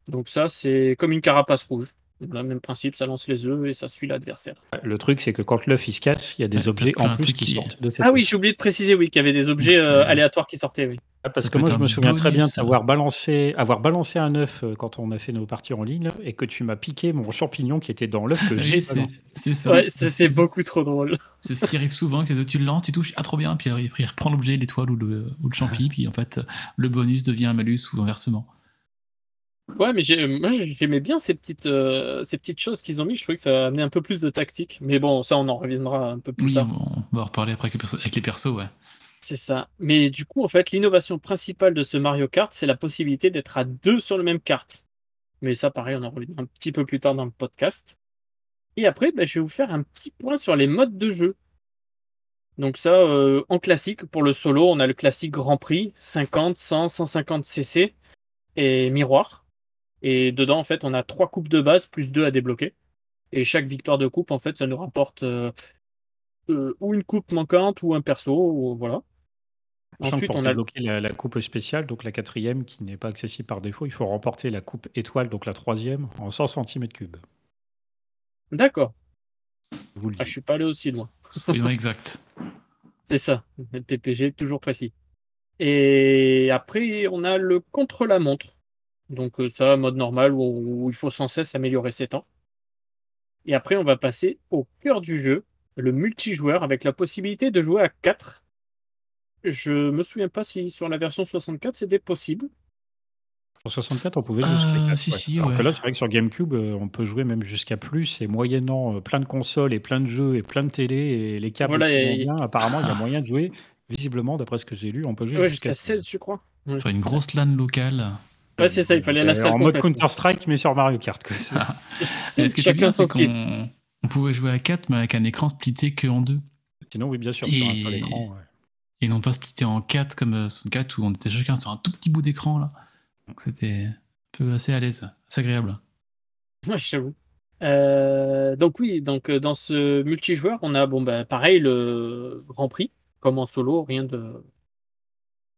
Donc, ça, c'est comme une carapace rouge. Le même principe, ça lance les œufs et ça suit l'adversaire. Le truc, c'est que quand l'œuf il se casse, il y a des objets en plus qui, sortent de cette Ah oui, j'ai oublié de préciser oui, qu'il y avait des objets euh, aléatoires qui sortaient. Oui. Ah, parce que moi, je me souviens très bien d'avoir balancé, avoir balancé un œuf euh, quand on a fait nos parties en ligne et que tu m'as piqué mon champignon qui était dans l'œuf que j'ai C'est ça. c'est beaucoup trop drôle. C'est ce qui arrive souvent, c'est que tu le lances, tu touches, ah trop bien, puis il reprend l'objet, l'étoile ou le, ou le champi, puis en fait, le bonus devient un malus ou inversement. Ouais, mais moi j'aimais bien ces petites, euh, ces petites choses qu'ils ont mis. Je trouvais que ça amenait un peu plus de tactique. Mais bon, ça on en reviendra un peu plus oui, tard. On va en reparler après avec les persos, ouais. C'est ça. Mais du coup, en fait, l'innovation principale de ce Mario Kart, c'est la possibilité d'être à deux sur le même kart. Mais ça, pareil, on en reviendra un petit peu plus tard dans le podcast. Et après, bah, je vais vous faire un petit point sur les modes de jeu. Donc ça, euh, en classique, pour le solo, on a le classique Grand Prix, 50, 100, 150 cc et miroir. Et dedans, en fait, on a trois coupes de base plus deux à débloquer. Et chaque victoire de coupe, en fait, ça nous rapporte euh, euh, ou une coupe manquante ou un perso, voilà. Ensuite, pour on a débloquer la, la, coupe spéciale, donc la quatrième qui n'est pas accessible par défaut, il faut remporter la coupe étoile, donc la troisième, en 100 cm3. D'accord. Ah, je suis pas allé aussi loin. Soyons exact. C'est ça, le PPG toujours précis. Et après, on a le contre-la-montre. Donc euh, ça, mode normal où, il faut sans cesse améliorer ses temps. Et après, on va passer au cœur du jeu, le multijoueur avec la possibilité de jouer à 4. Je me souviens pas si sur la version 64 c'était possible. Sur 64, on pouvait jouer jusqu'à 4. Si, si, Alors que là, c'est vrai que sur GameCube, euh, on peut jouer même jusqu'à plus. Et moyennant euh, plein de consoles et plein de jeux et plein de télé et les câbles voilà, bien, apparemment, il y a moyen de jouer. Visiblement, d'après ce que j'ai lu, on peut jouer jusqu'à 16, je crois. Sur une grosse LAN locale. Ouais, c'est ça, il fallait la salle. En mode Counter-Strike, mais sur Mario Kart. Est-ce que Chacun son qu'on on pouvait jouer à 4, mais avec un écran splitté que en deux Sinon, oui, bien sûr, et... sur un seul écran. Et non pas splitté en 4 comme 4 euh, où on était chacun sur un tout petit bout d'écran là. Donc c'était un peu assez à l'aise, assez agréable. Ouais, j'avoue. Euh, donc oui, donc euh, dans ce multijoueur, on a bon bah pareil le Grand Prix, comme en solo, rien de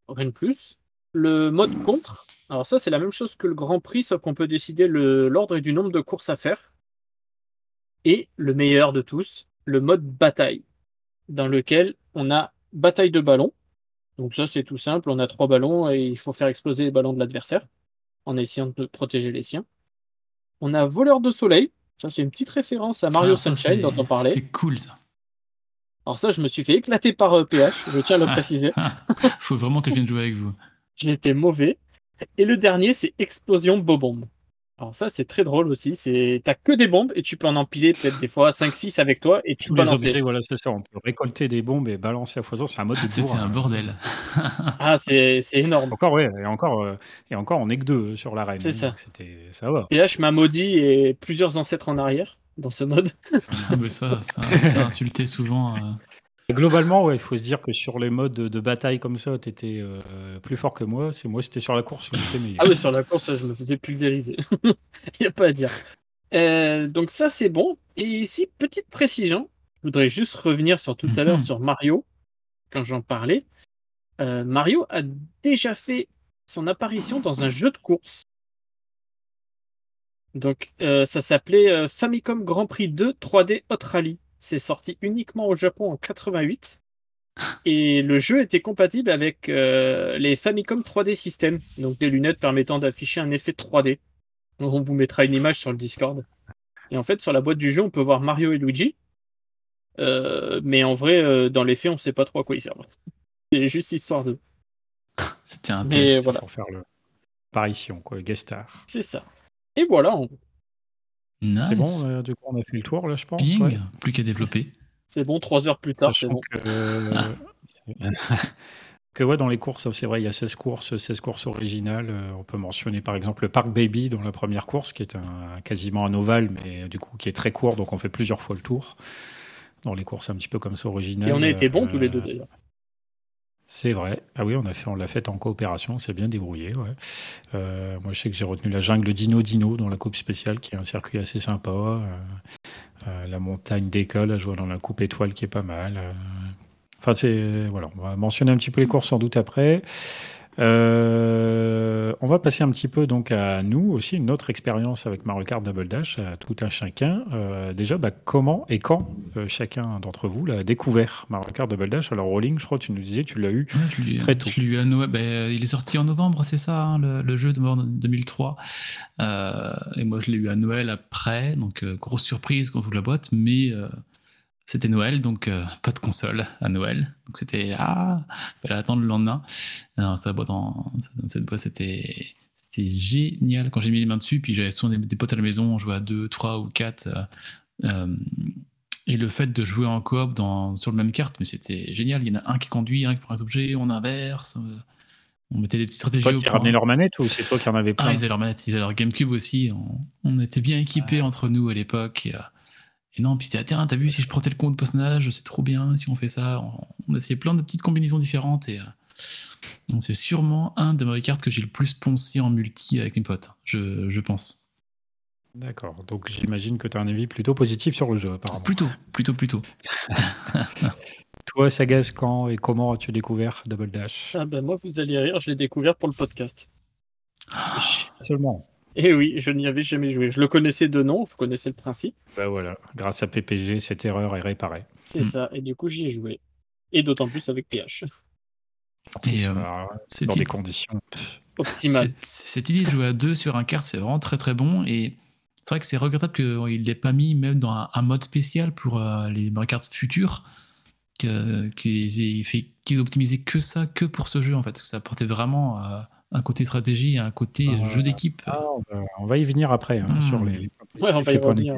rien de plus. Le mode contre, alors ça c'est la même chose que le Grand Prix, sauf qu'on peut décider l'ordre et du nombre de courses à faire. Et le meilleur de tous, le mode bataille, dans lequel on a bataille de ballons. Donc ça c'est tout simple, on a trois ballons et il faut faire exploser les ballons de l'adversaire en essayant de protéger les siens. On a voleur de soleil, ça c'est une petite référence à Mario ah, Sunshine dont on parlait. C'était cool ça. Alors ça je me suis fait éclater par PH, euh, je tiens à le préciser. faut vraiment que je vienne jouer avec vous. J'étais mauvais. Et le dernier, c'est Explosion Bobombe. Alors ça, c'est très drôle aussi. C'est T'as que des bombes et tu peux en empiler peut-être des fois 5-6 avec toi et tu peux balancer. voilà, c'est ça. On peut récolter des bombes et balancer à foison. C'est un mode de C'était un bordel. ah, c'est énorme. Encore, ouais. Et encore, euh, et encore, on est que deux sur l'arène. C'est ça. Ça va. PH m'a maudit et plusieurs ancêtres en arrière dans ce mode. ah, mais ça, ça, ça insulté souvent. Euh, Globalement, ouais, il faut se dire que sur les modes de, bataille comme ça, tu étais euh, plus fort que moi. C'est moi, c'était sur la course où j'étais meilleur. Ah oui, sur la course, je me faisais pulvériser. Il n'y a pas à dire. Euh, donc ça, c'est bon. Et ici, petite précision, je voudrais juste revenir sur tout à l'heure mhm. sur Mario, quand j'en parlais. Euh, Mario a déjà fait son apparition dans un jeu de course. Donc ça s'appelait Famicom Grand Prix 2 3D Hot Rally. C'est sorti uniquement au Japon en 88. Et le jeu était compatible avec euh, les Famicom 3D System, donc des lunettes permettant d'afficher un effet 3D. on vous mettra une image sur le Discord. Et en fait, sur la boîte du jeu, on peut voir Mario et Luigi. Euh, mais en vrai, euh, dans les faits, on ne sait pas trop à quoi ils servent. C'est juste histoire de. C'était un test voilà. pour faire l'apparition, quoi, le guest star. C'est ça. Et voilà, c'est bon, euh, du coup, on a fait le tour, là, je pense. plus qu'à développer. C'est bon, trois heures plus tard, c'est bon. Que, euh, que ouais, dans les courses, c'est vrai, il y a 16 courses, 16 courses originales. Euh, on peut mentionner par exemple le Park Baby dans la première course, qui est un, quasiment un ovale, mais du coup qui est très court, donc on fait plusieurs fois le tour. Dans les courses un petit peu comme ça originales. Et on a été bons tous les deux d'ailleurs. C'est vrai. Ah oui, on a fait, l'a fait en coopération, c'est bien débrouillé. Euh, moi, je sais que j'ai retenu la jungle Dino Dino dans la coupe spéciale, qui est un circuit assez sympa. Euh, euh, la montagne d'école à jouer dans la coupe étoile, qui est pas mal. Enfin, c'est voilà. On va mentionner un petit peu les courses sans doute après. Euh, on va passer un petit peu donc à nous aussi, une autre expérience avec Mario Kart Double Dash, à tout un chacun. Euh, déjà, bah, comment et quand euh, chacun d'entre vous l'a découvert Mario Kart Double Dash? Alors, Rolling, je crois que tu nous disais, tu l'as eu très tôt. eu à Noël, bah, il est sorti en novembre, c'est ça, hein, le, jeu de 2003. et moi, je l'ai eu à Noël après, donc grosse surprise quand vous la boîte, mais c'était Noël, donc euh, pas de console à Noël. Donc c'était ah, fallait attendre le lendemain. Non, ça boîte dans cette boîte, c'était c'était génial quand j'ai mis les mains dessus. Puis j'avais souvent des, potes à la maison, on jouait à 2, 3 ou 4. Euh, euh, et le fait de jouer en coop dans, sur le même carte, mais c'était génial. Il y en a un qui conduit, un qui prend un objet, on inverse. On mettait des petites stratégies. Toi qui ramenais leur manette ou c'est toi qui en avais pas Ah, ils avaient leur manette, ils avaient leur GameCube aussi. On, était bien équipés entre nous à l'époque. Et non, puis t'es tiens, t'as vu, si je prends tel compte personnage, c'est trop bien, si on fait ça. On, a essayé plein de petites combinaisons différentes et euh, c'est sûrement un des Mario Kart que j'ai le plus poncé en multi avec mes potes, je, je pense. D'accord, donc j'imagine que tu as un avis plutôt positif sur le jeu, apparemment. Plutôt, plutôt, plutôt. Toi, Sagaz, quand et comment as-tu découvert Double Dash? Ah ben Moi, vous allez rire, je l'ai découvert pour le podcast. Seulement. Et eh oui, je n'y avais jamais joué. Je le connaissais de nom, je connaissais le principe. Bah voilà, grâce à PPG, cette erreur est réparée. C'est hmm. ça, et du coup j'y ai joué. Et d'autant plus avec PH. Et euh, dans des conditions optimales. Cette idée de jouer à deux sur un kart, c'est vraiment très très bon. Et c'est vrai que c'est regrettable qu'il ne l'ait pas mis même dans un, mode spécial pour euh, les Kart futurs. Qu'ils aient, optimisé que ça, que pour ce jeu en fait. Parce que ça apportait vraiment. Euh, un côté stratégie et un côté euh, jeu d'équipe. Ah, on, va, y venir après hein, hmm. sur les, ouais, on va y revenir.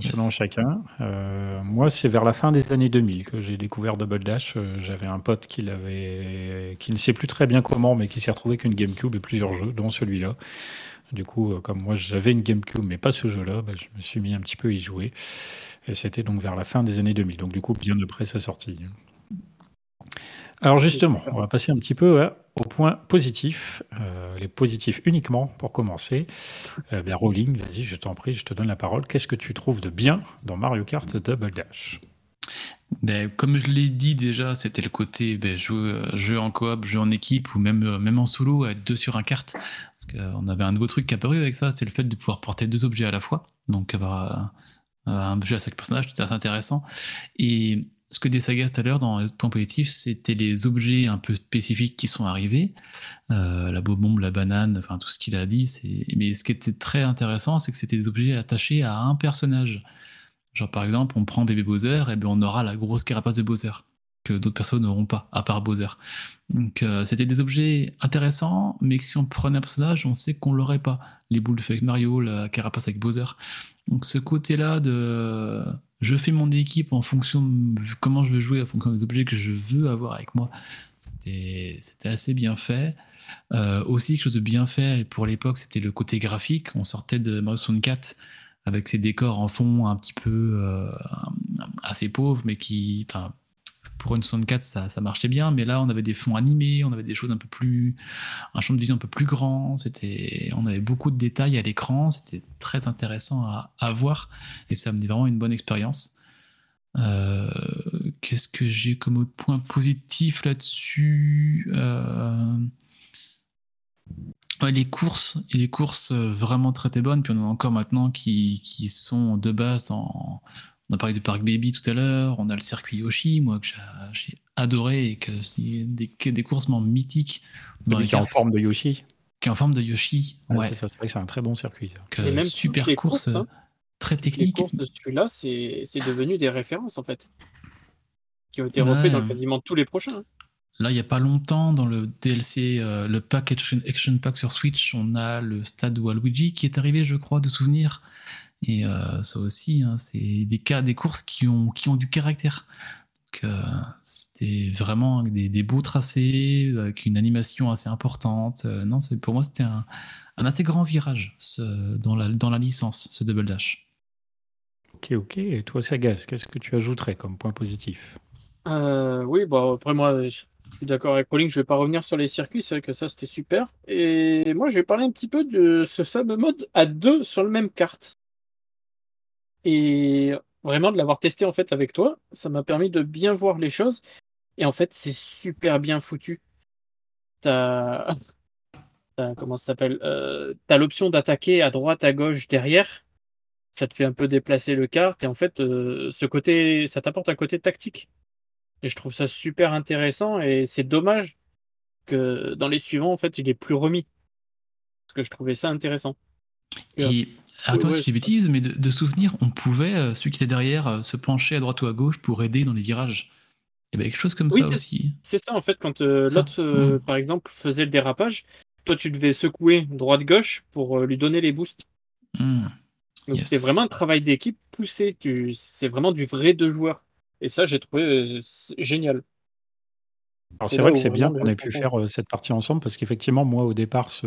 Selon chacun. Euh, moi, c'est vers la fin des années 2000 que j'ai découvert Double Dash. Euh, j'avais un pote qui, qui ne sait plus très bien comment, mais qui s'est retrouvé qu'une GameCube et plusieurs jeux, dont celui-là. Du coup, comme moi j'avais une GameCube, mais pas ce jeu-là, bah, je me suis mis un petit peu à y jouer. Et c'était donc vers la fin des années 2000, donc du coup bien après sa sortie. Alors justement, on va passer un petit peu au point positif, euh, les positifs uniquement pour commencer. Euh, bien, Rolling, vas-y, je t'en prie, je te donne la parole. Qu'est-ce que tu trouves de bien dans Mario Kart Double Dash? Ben, comme je l'ai dit déjà, c'était le côté ben, jeu, en coop, jeu en équipe ou même, même en solo, être deux sur un kart. Parce qu'on avait un nouveau truc qui a apparu avec ça, c'est le fait de pouvoir porter deux objets à la fois. Donc avoir euh, un objet à chaque personnage, c'était assez intéressant. Et ce que des sagas tout à l'heure dans le point positif, c'était les objets un peu spécifiques qui sont arrivés. Euh, la bombe, la banane, enfin tout ce qu'il a dit. Mais ce qui était très intéressant, c'est que c'était des objets attachés à un personnage. Genre par exemple, on prend bébé Bowser, et bien on aura la grosse carapace de Bowser que d'autres personnes n'auront pas, à part Bowser. Donc euh, c'était des objets intéressants, mais si on prenait un personnage, on sait qu'on l'aurait pas. Les boules de feu avec Mario, la carapace avec Bowser. Donc ce côté-là de je fais mon équipe en fonction de comment je veux jouer, en fonction des objets que je veux avoir avec moi. C'était assez bien fait. Euh, aussi, quelque chose de bien fait pour l'époque, c'était le côté graphique. On sortait de Mario 64 avec ses décors en fond un petit peu euh, assez pauvres, mais qui, pour une 64, ça, ça marchait bien, mais là, on avait des fonds animés, on avait des choses un peu plus. un champ de vision un peu plus grand, c'était, on avait beaucoup de détails à l'écran, c'était très intéressant à, à voir, et ça amenait vraiment une bonne expérience. Euh, qu'est-ce que j'ai comme autre point positif là-dessus euh, les courses, et les courses euh, vraiment très très bonnes, puis on en a encore maintenant qui, qui sont de base en. On a parlé du parc Baby tout à l'heure, on a le circuit Yoshi, moi que j'ai adoré et que c'est des, des courses mythiques. Dans qui est en forme de Yoshi. Qui est en forme de Yoshi. Ouais, c'est vrai que c'est un très bon circuit. et même super course, hein. très technique. Les courses de celui-là, c'est devenu des références en fait. Qui ont été repris dans quasiment tous les prochains. Hein. Là, il n'y a pas longtemps, dans le DLC, euh, le pack Action, Pack sur Switch, on a le stade Waluigi qui est arrivé, je crois, de souvenir. Et euh, ça aussi, hein, c'est des cas, des courses qui ont, qui ont du caractère. Euh, c'était vraiment des, des, beaux tracés, avec une animation assez importante. non, pour moi, c'était un, un, assez grand virage ce, dans, la, dans la licence, ce Double Dash. Ok, ok. Et toi, Sagas, qu'est-ce que tu ajouterais comme point positif? Oui, bon, après moi, je suis d'accord avec Pauline, je vais pas revenir sur les circuits, c'est vrai que ça c'était super. Et moi je vais parler un petit peu de ce fameux mode à deux sur le même carte. Et vraiment de l'avoir testé en fait avec toi, ça m'a permis de bien voir les choses. Et en fait c'est super bien foutu. T'as... comment s'appelle euh, l'option d'attaquer à droite, à gauche, derrière. Ça te fait un peu déplacer le kart et en fait euh, ce côté, ça t'apporte un côté tactique et je trouve ça super intéressant et c'est dommage que dans les suivants, en fait, il est plus remis. Parce que je trouvais ça intéressant. Et, attends, si je dis bêtises, mais de, souvenir, on pouvait, euh, celui qui était derrière, euh, se pencher à droite ou à gauche pour aider dans les virages. Il y avait quelque chose comme ça aussi. C'est ça, en fait, quand euh, l'autre, hmm. par exemple, faisait le dérapage, toi, tu devais secouer droite-gauche pour lui donner les boosts. Donc, c'était vraiment un travail d'équipe poussé. C'est vraiment du vrai deux joueurs. Et ça, j'ai trouvé euh, génial. Alors c'est vrai que c'est bien qu'on ait pu faire euh, cette partie ensemble parce qu'effectivement, moi au départ, ce,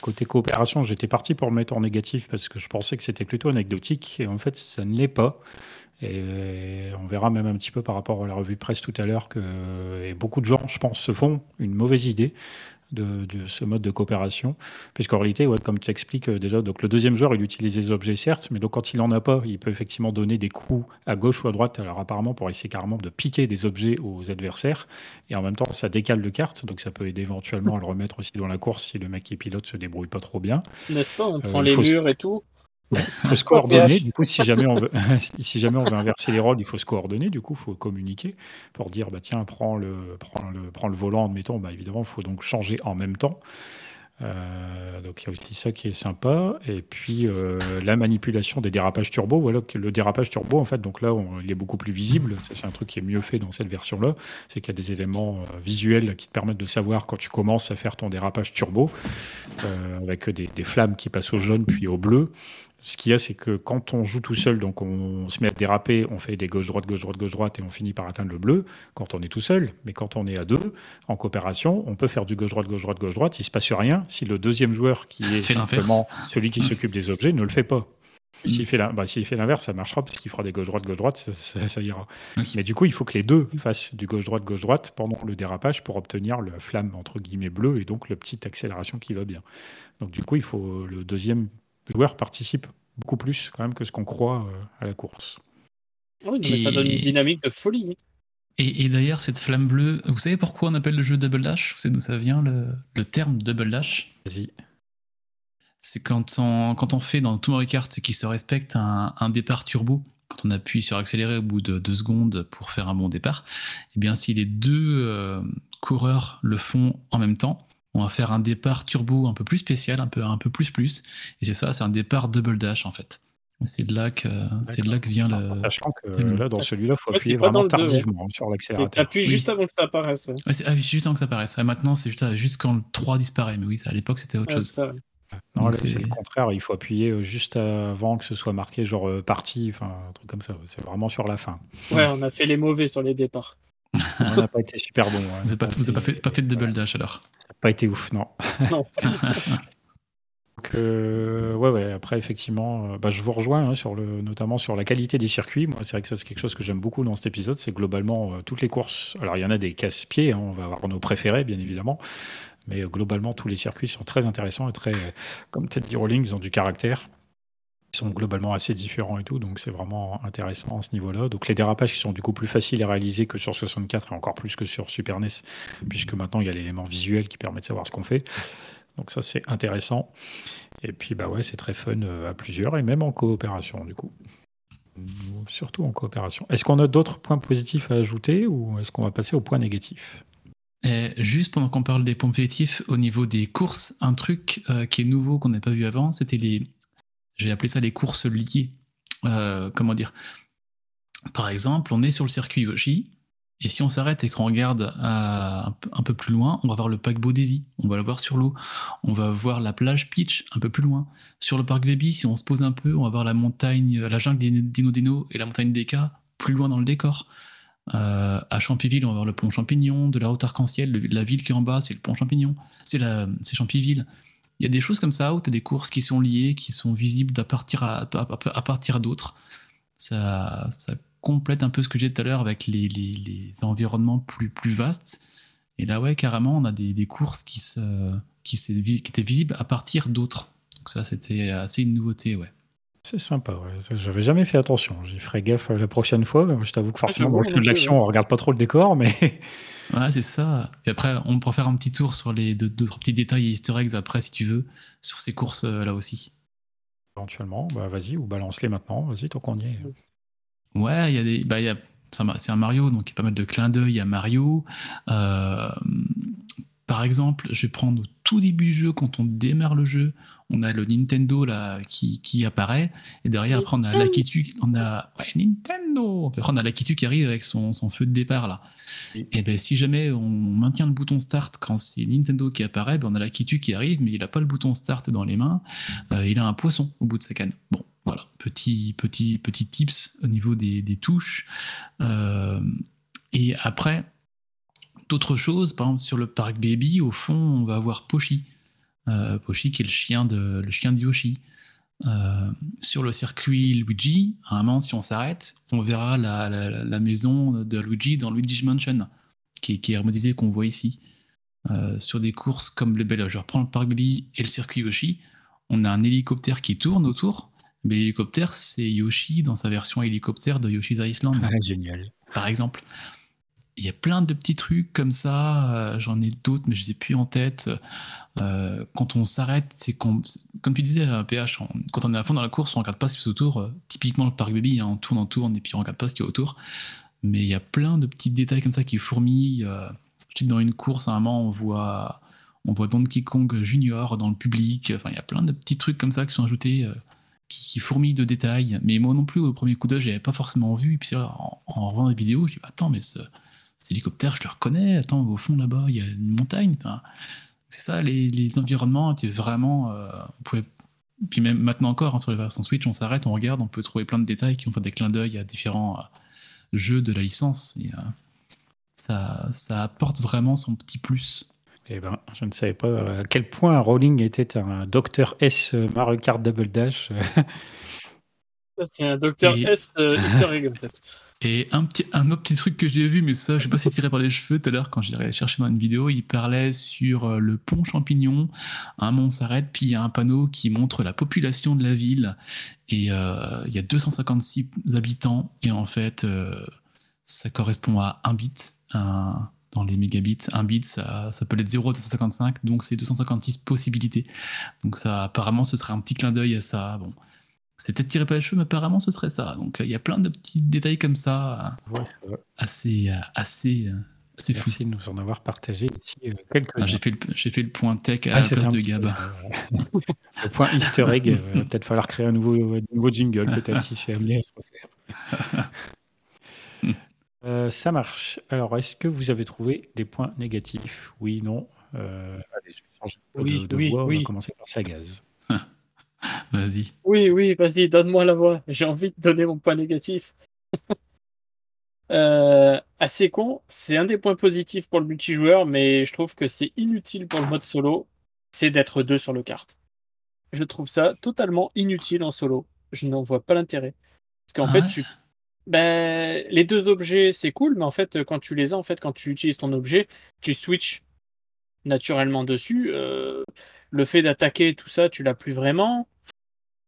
côté coopération, j'étais parti pour le mettre en négatif parce que je pensais que c'était plutôt anecdotique et en fait, ça ne l'est pas. Et on verra même un petit peu par rapport à la revue de presse tout à l'heure que et beaucoup de gens, je pense, se font une mauvaise idée de, ce mode de coopération. Puisqu'en réalité, ouais, comme tu expliques euh, déjà, donc le deuxième joueur, il utilise les objets, certes, mais donc quand il n'en a pas, il peut effectivement donner des coups à gauche ou à droite, alors apparemment pour essayer carrément de piquer des objets aux adversaires. Et en même temps, ça décale de carte, donc ça peut aider éventuellement à le remettre aussi dans la course si le mec qui pilote se débrouille pas trop bien. N'est-ce pas? On euh, prend les murs et tout. Il faut se coordonner. Du coup, si jamais, on veut, si jamais on veut inverser les rôles, il faut se coordonner. Du coup, il faut communiquer pour dire bah, tiens, prends le, prends le, prends le volant, admettons. Bah, évidemment, il faut donc changer en même temps. Euh, donc il y a aussi ça qui est sympa. Et puis euh, la manipulation des dérapages turbo. Voilà que le dérapage turbo, en fait, donc là, il est beaucoup plus visible. c'est un truc qui est mieux fait dans cette version-là. C'est qu'il y a des éléments euh, visuels qui te permettent de savoir quand tu commences à faire ton dérapage turbo, avec des, des, flammes qui passent au jaune puis au bleu ce qu'il y a, c'est que quand on joue tout seul, donc on se met à déraper, on fait des gauche-droite, gauche-droite, gauche-droite, et on finit par atteindre le bleu, quand on est tout seul. Mais quand on est à deux, en coopération, on peut faire du gauche-droite, gauche-droite, gauche-droite, il ne se passe rien si le deuxième joueur, qui est simplement celui qui s'occupe des objets, ne le fait pas. S'il fait l'inverse, ça marchera parce qu'il fera des gauche-droite, gauche-droite, ça, ira. Mais du coup, il faut que les deux fassent du gauche-droite, gauche-droite pendant le dérapage pour obtenir la flamme entre guillemets bleue et donc la petite accélération qui va bien. Donc du coup, il faut le deuxième joueur participe beaucoup plus quand même que ce qu'on croit euh, à la course. Oui, mais ça donne une dynamique de folie. Et, d'ailleurs, cette flamme bleue, vous savez pourquoi on appelle le jeu Double Dash? Vous savez d'où ça vient le, terme Double Dash? Vas-y. C'est quand on, quand on fait dans tout Mario Kart qui se respecte un, départ turbo, quand on appuie sur accélérer au bout de deux secondes pour faire un bon départ, et eh bien si les deux euh, coureurs le font en même temps, on va faire un départ turbo un peu plus spécial, un peu, un peu plus plus. Et c'est ça, c'est un départ double dash en fait. C'est de là que c'est de là que vient le. Sachant que là, dans celui-là, il faut appuyer vraiment tardivement sur l'accélérateur. Tu appuies juste avant que ça apparaisse. ah, juste avant que ça apparaisse. maintenant, c'est juste, juste, quand le 3 disparaît. Mais oui, à l'époque, c'était autre chose. Non, c'est le contraire. Il faut appuyer euh, juste avant que ce soit marqué genre euh, partie, enfin un truc comme ça. C'est vraiment sur la fin. Ouais, on a fait les mauvais sur les départs. On n'a pas été super bon. Vous n'avez pas, fait, pas fait de double dash alors? Ça n'a pas été ouf, non. non. Donc, ouais, ouais, après, effectivement, bah, je vous rejoins hein, sur le, notamment sur la qualité des circuits. Moi, c'est vrai que ça, c'est quelque chose que j'aime beaucoup dans cet épisode. C'est globalement toutes les courses. Alors, il y en a des casse-pieds, hein, on va avoir nos préférés, bien évidemment. Mais globalement, tous les circuits sont très intéressants et très, comme Ted Rolling, ils ont du caractère. Sont globalement assez différents et tout, donc c'est vraiment intéressant à ce niveau-là. Donc les dérapages qui sont du coup plus faciles à réaliser que sur 64 et encore plus que sur Super NES, puisque maintenant il y a l'élément visuel qui permet de savoir ce qu'on fait. Donc ça c'est intéressant. Et puis bah ouais, c'est très fun euh, à plusieurs et même en coopération du coup. Surtout en coopération. Est-ce qu'on a d'autres points positifs à ajouter ou est-ce qu'on va passer aux points négatifs juste pendant qu'on parle des points positifs, au niveau des courses, un truc euh, qui est nouveau qu'on n'a pas vu avant, c'était les, j'ai appelé ça les courses liées. Euh, comment dire? Par exemple, on est sur le circuit Yoshi, et si on s'arrête et qu'on regarde un, peu plus loin, on va voir le paquebot Daisy, on va le voir sur l'eau. On va voir la plage Peach un peu plus loin. Sur le parc Baby, si on se pose un peu, on va voir la montagne, la jungle des Dino Dino et la montagne des plus loin dans le décor. Euh, à Champiville, on va voir le pont Champignon, de la haute arc-en-ciel, la ville qui est en bas, c'est le pont Champignon, c'est Champiville. Il y a des choses comme ça où tu as des courses qui sont liées, qui sont visibles à partir à, partir d'autres. Ça, complète un peu ce que j'ai tout à l'heure avec les, les, les, environnements plus, plus vastes. Et là, ouais, carrément, on a des, des courses qui, se, qui, qui étaient visibles à partir d'autres. Donc ça, c'était assez une nouveauté, ouais. C'est sympa, ouais. J'avais jamais fait attention. J'y ferai gaffe la prochaine fois. je t'avoue que forcément, dans le film de l'action, on regarde pas trop le décor, mais. Ouais, c'est ça. Et après, on pourra faire un petit tour sur les d'autres petits détails et easter eggs après, si tu veux, sur ces courses euh, là aussi. Éventuellement, bah vas-y, ou balance-les maintenant. Vas-y, tant qu'on y est. Ouais, il y a des. Bah, y a... C'est un Mario, donc il y a pas mal de clins d'œil à Mario. Euh, par exemple, je vais prendre au tout début du jeu, quand on démarre le jeu, on a le Nintendo là qui, qui apparaît, et derrière après on a l'Akitu, on a ouais, Nintendo, après on a l'Akitu qui arrive avec son, son, feu de départ là. Et ben si jamais on maintient le bouton start quand c'est Nintendo qui apparaît, ben on a l'Akitu qui arrive, mais il a pas le bouton start dans les mains, euh, il a un poisson au bout de sa canne. Bon, voilà, petit petit petit tips au niveau des, des touches. Euh, et après, d'autres choses, par exemple sur le parc Baby, au fond, on va avoir Pochi. Euh, Pochi qui est le chien de, le chien de Yoshi. Euh, sur le circuit Luigi, à un moment, si on s'arrête, on verra la, maison de Luigi dans Luigi's Mansion, qui, qui est hermétisée qu'on voit ici. Euh, sur des courses comme le bel, je reprends le parc Baby et le circuit Yoshi, on a un hélicoptère qui tourne autour. Mais l'hélicoptère, c'est Yoshi dans sa version hélicoptère de Yoshi's Island. Ah, génial. Par exemple il y a plein de petits trucs comme ça. Euh, j'en ai d'autres, mais je les ai plus en tête. Euh, quand on s'arrête, c'est comme tu disais, PH, quand on est à fond dans la course, on regarde pas ce qui se autour. Euh, typiquement, le parc baby, hein, on tourne, on tourne, et puis on regarde pas ce qui est autour. Mais il y a plein de petits détails comme ça qui fourmillent. je dis dans une course, à un moment, on voit, on voit Donkey Kong Junior dans le public. Enfin, il y a plein de petits trucs comme ça qui sont ajoutés. Qui, fourmillent de détails, mais moi non plus au premier coup d'œil, j'avais pas forcément vu. Et puis en, en revoyant les vidéos, je dis attends, mais ce, cet hélicoptère, je le reconnais. Attends, au fond là-bas, il y a une montagne. c'est ça, les, environnements étaient vraiment. Euh, on pouvait... Puis même maintenant encore, hein, sur les versions Switch, on s'arrête, on regarde, on peut trouver plein de détails qui ont fait des clins d'œil à différents euh, jeux de la licence. Et, euh, ça, ça apporte vraiment son petit plus. Eh ben, je ne savais pas à quel point Rowling était un docteur S Mario Kart Double Dash. C'est un docteur S Easter en fait. Et un, autre petit truc que j'ai vu, mais ça, je sais pas si c'est tiré par les cheveux tout à l'heure quand j'ai cherché dans une vidéo, il parlait sur euh, le pont Champignon. Un moment, on s'arrête, puis il y a un panneau qui montre la population de la ville. Et euh, il y a 256 habitants. Et en fait, euh, ça correspond à un bit. dans les mégabits, un bit, ça, ça peut être 0 à 255, donc c'est 256 possibilités. Donc ça, apparemment, ce serait un petit clin d'œil à ça. Bon, c'est peut-être tiré par les cheveux, mais apparemment ce serait ça. Donc euh, il y a plein de petits détails comme ça, euh, assez, euh, assez, assez fou. Merci de nous en avoir partagé ici quelques ah, J'ai fait, le, fait le point tech à ah, la place de Gab. le point easter egg, il va peut-être falloir créer un nouveau, nouveau jingle, peut-être si c'est amené à se refaire. ça marche. Alors, est-ce que vous avez trouvé des points négatifs? Oui, non Allez, je vais changer oui, de, oui, voix. Oui. On va commencer par Sagaz. Vas-y. Oui, oui, vas-y, donne-moi la voix. J'ai envie de donner mon point négatif. euh, assez con, c'est un des points positifs pour le multijoueur, mais je trouve que c'est inutile pour le mode solo, c'est d'être deux sur le kart. je trouve ça totalement inutile en solo. Je n'en vois pas l'intérêt. Parce qu'en Ah fait, ouais tu ben, les deux objets, c'est cool, mais en fait, quand tu les as, en fait, quand tu utilises ton objet, tu switches naturellement dessus. Euh, le fait d'attaquer, tout ça, tu l'as plus vraiment.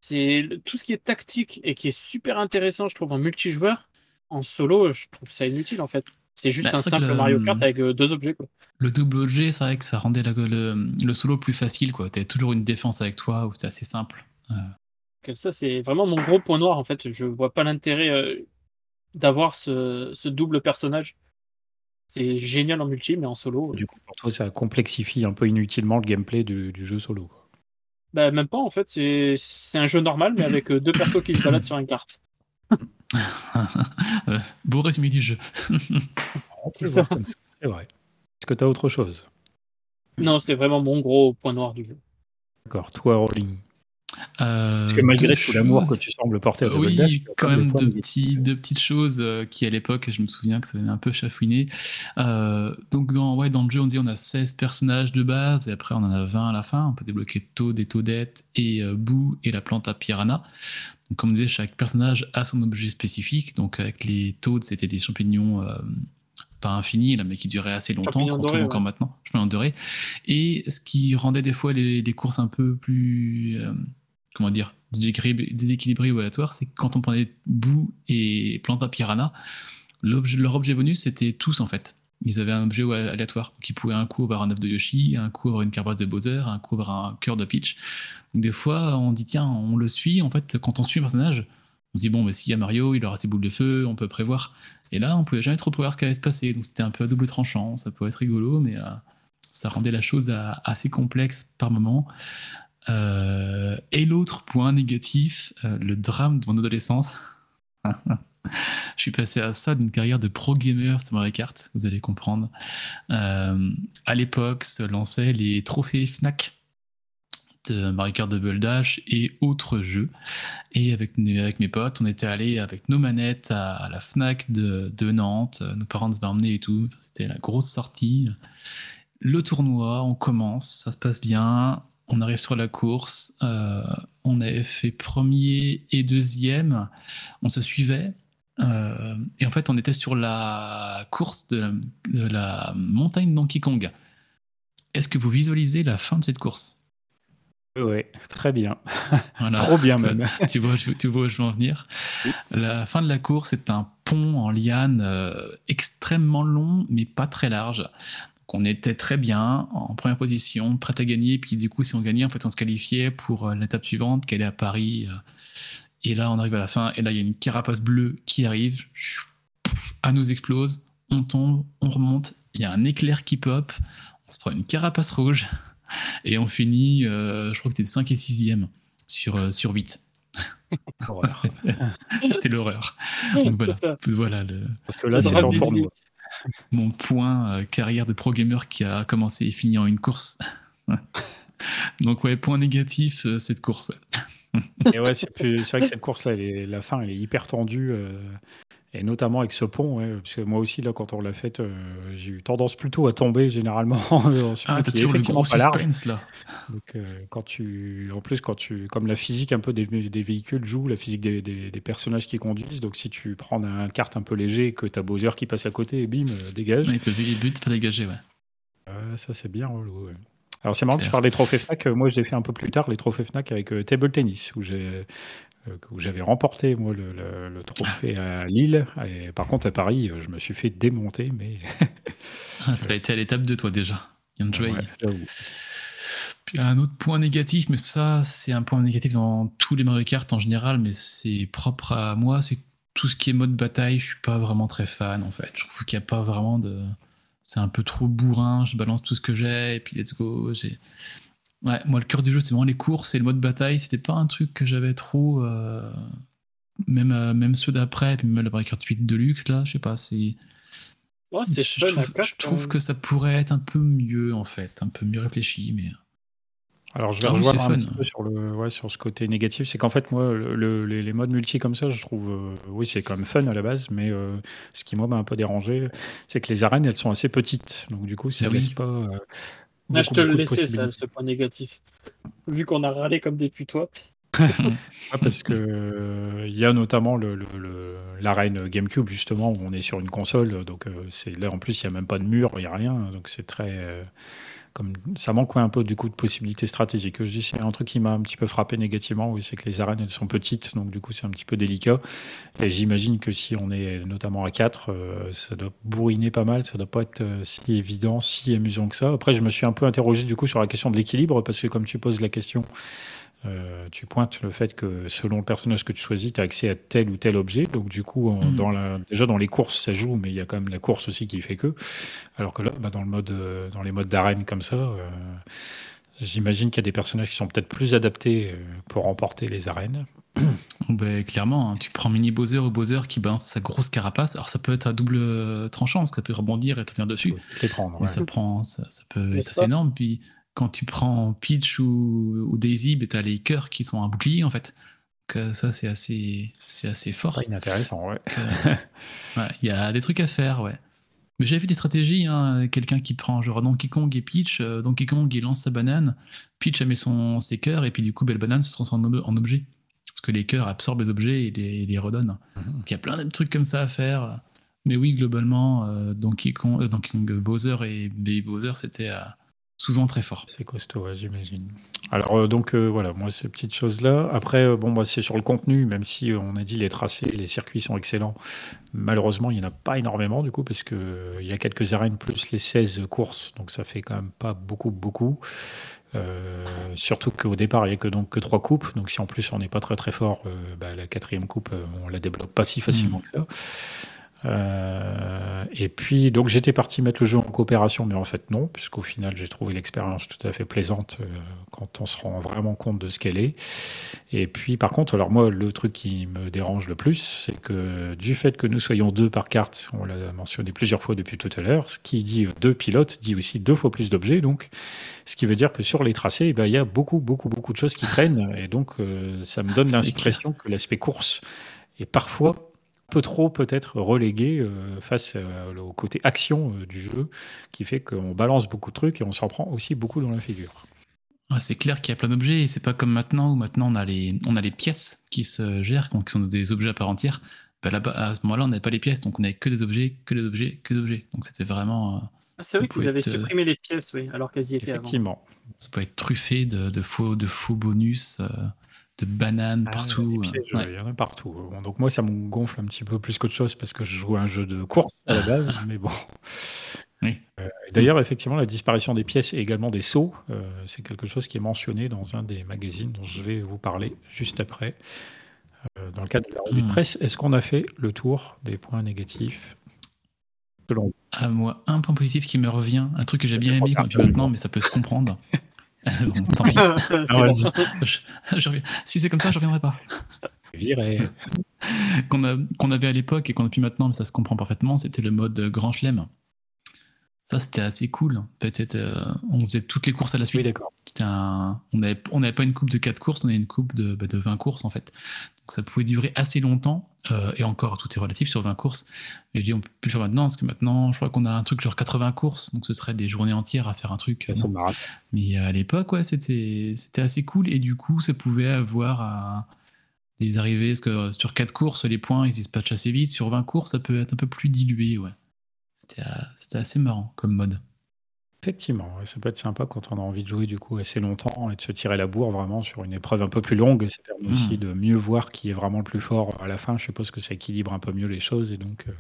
C'est tout ce qui est tactique et qui est super intéressant, je trouve, en multijoueur. En solo, je trouve ça inutile, en fait. C'est juste Bah, un c'est simple le- Mario Kart avec euh, deux objets, quoi. Le double objet, c'est vrai que ça rendait la- le, le solo plus facile. quoi. T'avais toujours une défense avec toi où c'était assez simple. Euh, ça, c'est vraiment mon gros point noir, en fait. Je vois pas l'intérêt euh, d'avoir ce, ce double personnage. C'est génial en multi, mais en solo, Du coup, pour toi, ça complexifie un peu inutilement le gameplay du, du jeu solo. quoi. bah, même pas, en fait. C'est c'est un jeu normal, mais avec euh, deux persos qui se baladent sur une carte. euh, beau résumé du jeu. On peut le C'est voir ça. comme ça, C'est vrai. Est-ce que tu as autre chose? Non, c'était vraiment mon gros point noir du jeu. D'accord, toi, Rolling. Euh, Parce que malgré tout l'amour que tu sembles porter à Euh, Double oui, Dash, quand même points deux, négatifs. petits, deux petites choses euh, qui, à l'époque, je me souviens que ça m'avait un peu chafouiné. Euh, donc, dans, ouais, dans le jeu, on dit on a 16 personnages de base, et après, on en a 20 à la fin. On peut débloquer Toad et Toadette, et euh, Boo, et la plante à Piranha. Donc, comme on disait, chaque personnage a son objet spécifique. Donc, avec les Toads, c'était des champignons. euh, pas infinis, là, mais qui duraient assez longtemps, qu'on trouve encore maintenant, champignons dorés. Et ce qui rendait des fois les, les courses un peu plus, euh, comment dire, déséquilibrées ou aléatoires, c'est quand on prenait Boo et Planta Piranha, leur objet bonus, c'était tous en fait. Ils avaient un objet aléatoire. Donc ils pouvaient un coup avoir un œuf de Yoshi, un coup avoir une carapace de Bowser, un coup avoir un cœur de Peach. Des fois, on dit tiens, on le suit. En fait, quand on suit un personnage, on se dit bon, bah, s'il y a Mario, il aura ses boules de feu, on peut prévoir. Et là, on pouvait jamais trop prévoir ce qui allait se passer. Donc c'était un peu à double tranchant. Ça pouvait être rigolo, mais euh, ça rendait la chose à- assez complexe par moment. Euh, et l'autre point négatif, euh, le drame de mon adolescence. Je suis passé à ça d'une carrière de pro gamer sur Mario Kart, vous allez comprendre. Euh, à l'époque, se lançaient les trophées Fnac de Mario Kart Double Dash et autres jeux. Et avec, mes potes, on était allés avec nos manettes à, à la Fnac de, de Nantes. Nos parents nous avaient emmenés et tout. C'était la grosse sortie. Le tournoi, on commence, ça se passe bien. On arrive sur la course. euh, on avait fait premier et deuxième. On se suivait. Euh, et en fait, on était sur la course de la, de la montagne Donkey Kong. Est-ce que vous visualisez la fin de cette course? Ouais, très bien. Voilà. Trop bien même. tu vois, tu vois où je veux en venir. La fin de la course est un pont en liane euh, extrêmement long, mais pas très large. Donc on était très bien, en première position, prêt à gagner. Puis du coup, si on gagnait, en fait, on se qualifiait pour euh, l'étape suivante, qui allait à Paris. euh. Et là, on arrive à la fin, et là, il y a une carapace bleue qui arrive. À nous explose, on tombe, on remonte. Il y a un éclair qui pop, on se prend une carapace rouge, et on finit, euh, je crois que c'était 5 et 6e sur, euh, sur 8. Horreur. C'était l'horreur. Donc voilà, C'est ça. voilà le, Parce que là, drame en. mon point euh, carrière de pro gamer qui a commencé et fini en une course. Donc ouais, point négatif, euh, cette course. ouais. Et ouais, c'est vrai que cette course-là, la fin, elle est hyper tendue. euh, et notamment avec ce pont, ouais, parce que moi aussi, là, quand on l'a faite, euh, j'ai eu tendance plutôt à tomber généralement Ah, pont t'as toujours le gros suspense là. Donc, euh, quand tu, en plus, quand tu, comme la physique un peu des, des véhicules joue, la physique des, des- des personnages qui conduisent. Donc, si tu prends un kart un peu léger et que t'as Bowser qui passe à côté, et bim, euh, dégage. Ouais, il peut pas dégager, ouais. Euh, ça, c'est bien relou. ouais. Alors, c'est marrant que tu parles des trophées Fnac. Euh, Moi, je l'ai fait un peu plus tard, les trophées Fnac avec euh, Table Tennis, où j'ai. Euh, où j'avais remporté moi le, le- le trophée à Lille et par contre à Paris euh, je me suis fait démonter mais Ah, T'as été à l'étape 2 toi déjà. Ouais. Puis un autre point négatif, mais ça c'est un point négatif dans tous les Mario Kart en général, mais c'est propre à moi, c'est tout ce qui est mode bataille, je suis pas vraiment très fan en fait. Je trouve qu'il n'y a pas vraiment de... C'est un peu trop bourrin, je balance tout ce que j'ai et puis let's go. J'ai... Ouais, moi le cœur du jeu c'est vraiment les courses et le mode bataille, c'était pas un truc que j'avais trop... euh, Même, euh, même ceux d'après, puis même Mario Kart 8 Deluxe là, je sais pas, c'est... Ouais, Je trouve, je trouve hein. que ça pourrait être un peu mieux en fait, un peu mieux réfléchi, mais... Alors, je vais Ah rejoindre un fun. petit peu sur, le, ouais, sur ce côté négatif. C'est qu'en fait, moi, le- le- les, modes multi comme ça, je trouve, euh, oui, c'est quand même fun à la base, mais euh, ce qui, moi, m'a un peu dérangé, c'est que les arènes, elles sont assez petites. Donc, du coup, ça Ah oui. pas. euh, je te le laissais, ça, ce point négatif. Vu qu'on a râlé comme des putois. parce que il y a notamment le, l'arène GameCube justement où on est sur une console, donc c'est là en plus il n'y a même pas de mur, il n'y a rien, donc c'est très comme ça manque un peu du coup de possibilités stratégiques. Je dis c'est un truc qui m'a un petit peu frappé négativement, oui, c'est que les arènes elles sont petites, donc du coup c'est un petit peu délicat. Et j'imagine que si on est notamment à 4, euh, ça doit bourriner pas mal, ça doit pas être euh, si évident, si amusant que ça. Après je me suis un peu interrogé du coup sur la question de l'équilibre, parce que comme tu poses la question, euh, tu pointes le fait que selon le personnage que tu choisis, tu as accès à tel ou tel objet. Donc, du coup, dans la, déjà dans les courses, ça joue, mais il y a quand même la course aussi qui fait que. Alors que là, bah, dans, le mode, euh, dans les modes d'arène comme ça, euh, j'imagine qu'il y a des personnages qui sont peut-être plus adaptés pour remporter les arènes. Ben, clairement, hein, tu prends Mini Bowser ou Bowser qui balance sa grosse carapace. Alors, ça peut être à double tranchant, parce que ça peut rebondir et te venir dessus. Prendre, ça, prend, ça, ça peut être assez énorme. Puis quand tu prends Peach ou, Daisy, ben, tu as les cœurs qui sont un bouclier en fait. Donc, ça, c'est assez, c'est assez fort. Intéressant, ouais. Il y a des trucs à faire, ouais. Mais j'ai vu des stratégies, hein, quelqu'un qui prend genre Donkey Kong et Peach, euh, Donkey Kong il lance sa banane, Peach a mis son, ses cœurs, et puis du coup, belle banane se transforme en, objet. Parce que les cœurs absorbent les objets et les, les redonnent. Mhm. Donc il y a plein de trucs comme ça à faire. Mais oui, globalement, euh, Donkey, Kong, euh, Donkey Kong Bowser et Baby Bowser, c'était souvent très fort. C'est costaud, j'imagine. Alors euh, donc euh, voilà, moi ces petites choses-là. Après, euh, bon, bah, c'est sur le contenu, même si on a dit les tracés, les circuits sont excellents. Malheureusement, il n'y en a pas énormément du coup, parce qu'il y a quelques arènes plus les 16 courses, donc ça fait quand même pas beaucoup, beaucoup. surtout qu'au départ, il n'y a que, donc, que trois coupes. Donc, si en plus on n'est pas très très fort, bah, la quatrième coupe, on la débloque pas si facilement mmh. que ça. Euh, et puis, donc j'étais parti mettre le jeu en coopération, mais en fait non, puisqu'au final j'ai trouvé l'expérience tout à fait plaisante euh, quand on se rend vraiment compte de ce qu'elle est. Et puis, par contre, alors moi, le truc qui me dérange le plus, c'est que du fait que nous soyons deux par carte, on l'a mentionné plusieurs fois depuis tout à l'heure, ce qui dit deux pilotes dit aussi deux fois plus d'objets, donc ce qui veut dire que sur les tracés, eh ben, il y a beaucoup, beaucoup, beaucoup de choses qui traînent, et donc euh, ça me donne l'impression que l'aspect course est parfois peu trop peut-être relégué euh, face euh, au côté action euh, du jeu, qui fait qu'on balance beaucoup de trucs et on s'en prend aussi beaucoup dans la figure. c'est clair qu'il y a plein d'objets et c'est pas comme maintenant où maintenant on a les, on a les pièces qui se gèrent, qui sont des objets à part entière. Bah, là à ce moment-là, on n'avait pas les pièces, donc on n'avait que des objets, que des objets, que des objets. Donc c'était vraiment. Ah, c'est vrai que vous avez supprimé les pièces, oui, alors qu'elles y étaient Effectivement. Ça peut être truffé de, de faux, de faux bonus de bananes ah, partout. Il y en a partout. donc moi, ça me gonfle un petit peu plus qu'autre chose parce que je joue à un jeu de course à la base, mais bon. Oui. Euh, D'ailleurs, effectivement, la disparition des pièces et également des sauts, euh, c'est quelque chose qui est mentionné dans un des magazines dont je vais vous parler juste après. Euh, dans le cadre de la revue de hmm. presse, est-ce qu'on a fait le tour des points négatifs selon À moi, un point positif qui me revient, un truc que j'ai bien aimé quand tu maintenant, mais ça peut se comprendre. tant pis. Ah, si c'est comme ça, je reviendrai pas. qu'on avait à l'époque et qu'on a plus maintenant, mais ça se comprend parfaitement, c'était le mode Grand Chelem. Ça, c'était assez cool. Peut-être, euh, on faisait toutes les courses à la suite. d'accord. On n'avait pas une coupe de 4 courses, on avait une coupe de, bah, de 20 courses en fait. Donc ça pouvait durer assez longtemps. Euh, et encore, tout est relatif sur 20 courses. Et je dis, on peut plus le faire maintenant, parce que maintenant, je crois qu'on a un truc genre 80 courses, donc ce serait des journées entières à faire un truc. Mais à l'époque, ouais, c'était assez cool. Et du coup, ça pouvait avoir des arrivées, parce que sur 4 courses, les points, ils se dispatchent assez vite. Sur 20 courses, ça peut être un peu plus dilué, ouais. C'était assez marrant comme mode. Effectivement, ça peut être sympa quand on a envie de jouer du coup assez longtemps et de se tirer la bourre vraiment sur une épreuve un peu plus longue. Ça permet aussi mmh. de mieux voir qui est vraiment le plus fort à la fin. Je suppose que ça équilibre un peu mieux les choses et donc euh,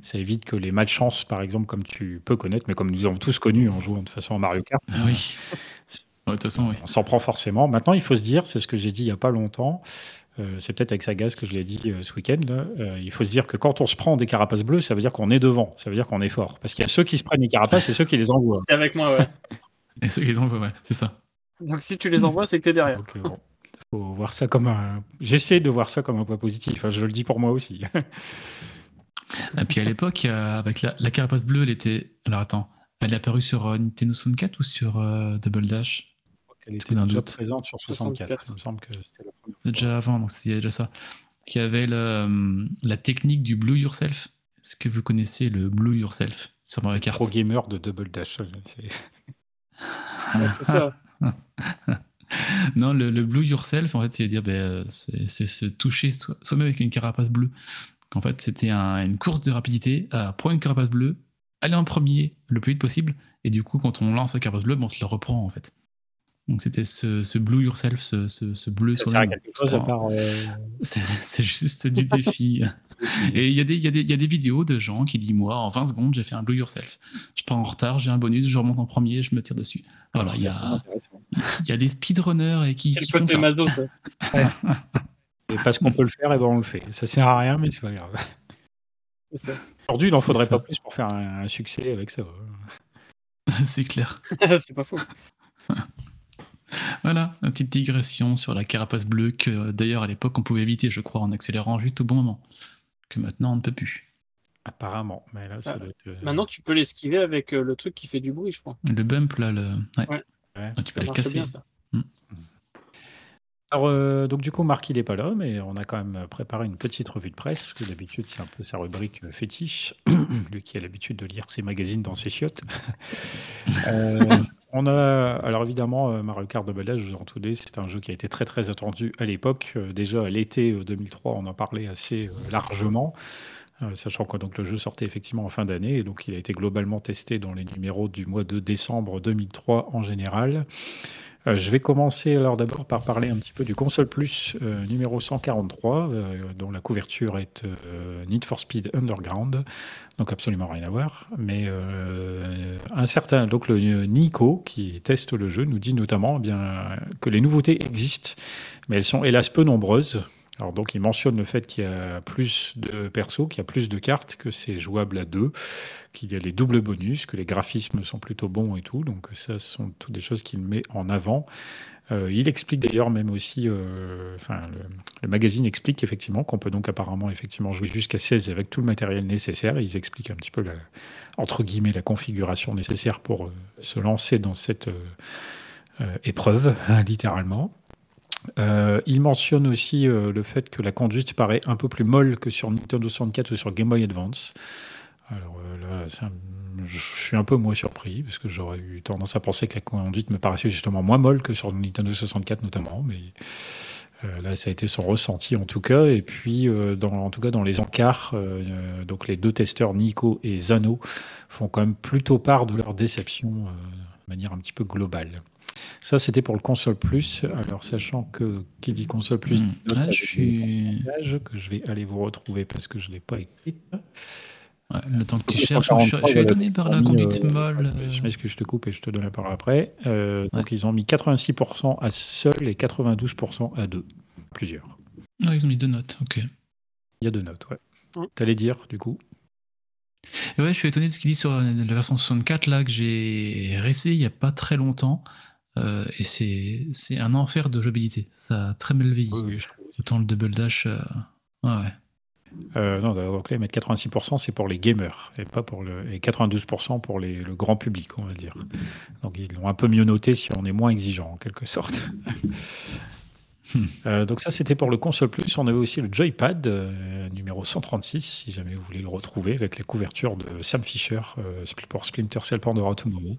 ça évite que les malchances, par exemple, comme tu peux connaître, mais comme nous avons tous connu en jouant de façon à Mario Kart. Ah oui. de toute façon, oui. On s'en prend forcément. Maintenant, il faut se dire, c'est ce que j'ai dit il n'y a pas longtemps, euh, c'est peut-être avec Sagaz que je l'ai dit euh, ce week-end. Euh, il faut se dire que quand on se prend des carapaces bleues, ça veut dire qu'on est devant, ça veut dire qu'on est fort. Parce qu'il y a ceux qui se prennent les carapaces et ceux qui les envoient. C'est avec moi, ouais. et ceux qui les envoient, ouais, c'est ça. Donc si tu les envoies, c'est que t'es derrière. Faut voir ça comme un. J'essaie de voir ça comme un point positif. je le dis pour moi aussi. et puis à l'époque, avec la, carapace bleue, elle était. Alors attends, elle est apparue sur Nintendo 64 ou sur Double Dash? Elle était déjà présente sur 64. Il me semble que c'était la Déjà avant, donc il y a déjà ça. Qui avait euh, la technique du Blue Yourself. Est-ce que vous connaissez le Blue Yourself sur Mario Kart Pro gamer de Double Dash. ça. non, le, blue yourself, en fait, c'est dire, ben, c'est se toucher soi-même avec une carapace bleue. En fait, c'était une course de rapidité à prendre une carapace bleue, aller en premier le plus vite possible, et du coup, quand on lance la carapace bleue, ben, on se la reprend en fait. Donc c'était ce, blue yourself, ce, ce, bleu sur quelque chose à part. Euh, c'est juste du défi. Et il y, a des, y, a des, y a des vidéos de gens qui disent Moi, en 20 secondes, j'ai fait un blue yourself. Je pars en retard, j'ai un bonus, je remonte en premier, je me tire dessus. Voilà, il y a, y a des speedrunners et qui, qui font ça. Mazo, ça. Et parce qu'on peut le faire, et ben on le fait. Ça sert à rien, mais c'est pas grave. Aujourd'hui, il n'en faudrait pas plus pour faire un, succès avec ça. c'est clair. c'est pas faux. Voilà, une petite digression sur la carapace bleue que d'ailleurs à l'époque on pouvait éviter, je crois, en accélérant juste au bon moment. Que maintenant on ne peut plus. Apparemment, mais là, ça ah, euh, Maintenant tu peux l'esquiver avec euh, le truc qui fait du bruit, je crois. Le bump là, le. Ouais. Ah, tu peux le casser. Bien, ça. Hmm. Alors, euh, donc du coup, Marc, il n'est pas là, mais on a quand même préparé une petite revue de presse, parce que d'habitude, c'est un peu sa rubrique fétiche, lui qui a l'habitude de lire ses magazines dans ses chiottes. On a, alors évidemment, euh, Mario Kart Double Dash, je vous en c'est un jeu qui a été très très attendu à l'époque. Euh, déjà à l'été 2003, euh, on en parlait assez largement, sachant que donc le jeu sortait effectivement en fin d'année, et donc il a été globalement testé dans les numéros du mois de décembre 2003 en général. Euh, je vais commencer alors d'abord par parler un petit peu du console plus euh, numéro 143, euh, dont la couverture est Need for Speed Underground, donc absolument rien à voir. Mais un certain, donc le Nico qui teste le jeu nous dit notamment eh bien que les nouveautés existent, mais elles sont hélas peu nombreuses. Alors donc il mentionne le fait qu'il y a plus de persos, qu'il y a plus de cartes, que c'est jouable à deux, qu'il y a les doubles bonus, que les graphismes sont plutôt bons et tout. Donc ça, ce sont toutes des choses qu'il met en avant. Euh, il explique d'ailleurs même aussi, euh, enfin le, magazine explique effectivement qu'on peut donc apparemment effectivement jouer jusqu'à 16 avec tout le matériel nécessaire. Ils expliquent un petit peu la, entre guillemets la configuration nécessaire pour euh, se lancer dans cette épreuve, littéralement. Euh, il mentionne aussi euh, le fait que la conduite paraît un peu plus molle que sur Nintendo 64 ou sur Game Boy Advance. Alors euh, je suis un peu moins surpris, parce que j'aurais eu tendance à penser que la conduite me paraissait justement moins molle que sur Nintendo 64 notamment, mais là, ça a été son ressenti en tout cas. Et puis, dans, en tout cas, dans les encarts, donc les deux testeurs, Nico et Zano, font quand même plutôt part de leur déception de manière un petit peu globale. Ça, c'était pour le console plus. Alors, sachant que qui dit console plus, mmh. je suis... que je vais aller vous retrouver parce que je ne l'ai pas écrit. le temps que tu cherches, je, suis étonné par la conduite euh, molle. Je m'excuse, je te coupe et je te donne la parole après. Euh, donc, ils ont mis 86% à seul et 92% à deux. Plusieurs. Ah, ils ont mis deux notes, ok. Il y a deux notes, ouais. Mmh. T'allais dire, du coup? Ouais, je suis étonné de ce qu'il dit sur la version 64 là que j'ai réessayé il n'y a pas très longtemps. Euh, et c'est un enfer de jouabilité. Ça a très mal vieilli. Autant le double dash. Euh, ouais. Euh, non, donc là, mettre 86%, c'est pour les gamers et pas pour le et 92% pour les, le grand public, on va dire. Donc ils l'ont un peu mieux noté si on est moins exigeant en quelque sorte. Euh, donc ça, c'était pour le console plus. On avait aussi le Joypad euh, numéro 136, si jamais vous voulez le retrouver, avec la couverture de Sam Fisher euh, pour Splinter Cell Pandora Tomorrow.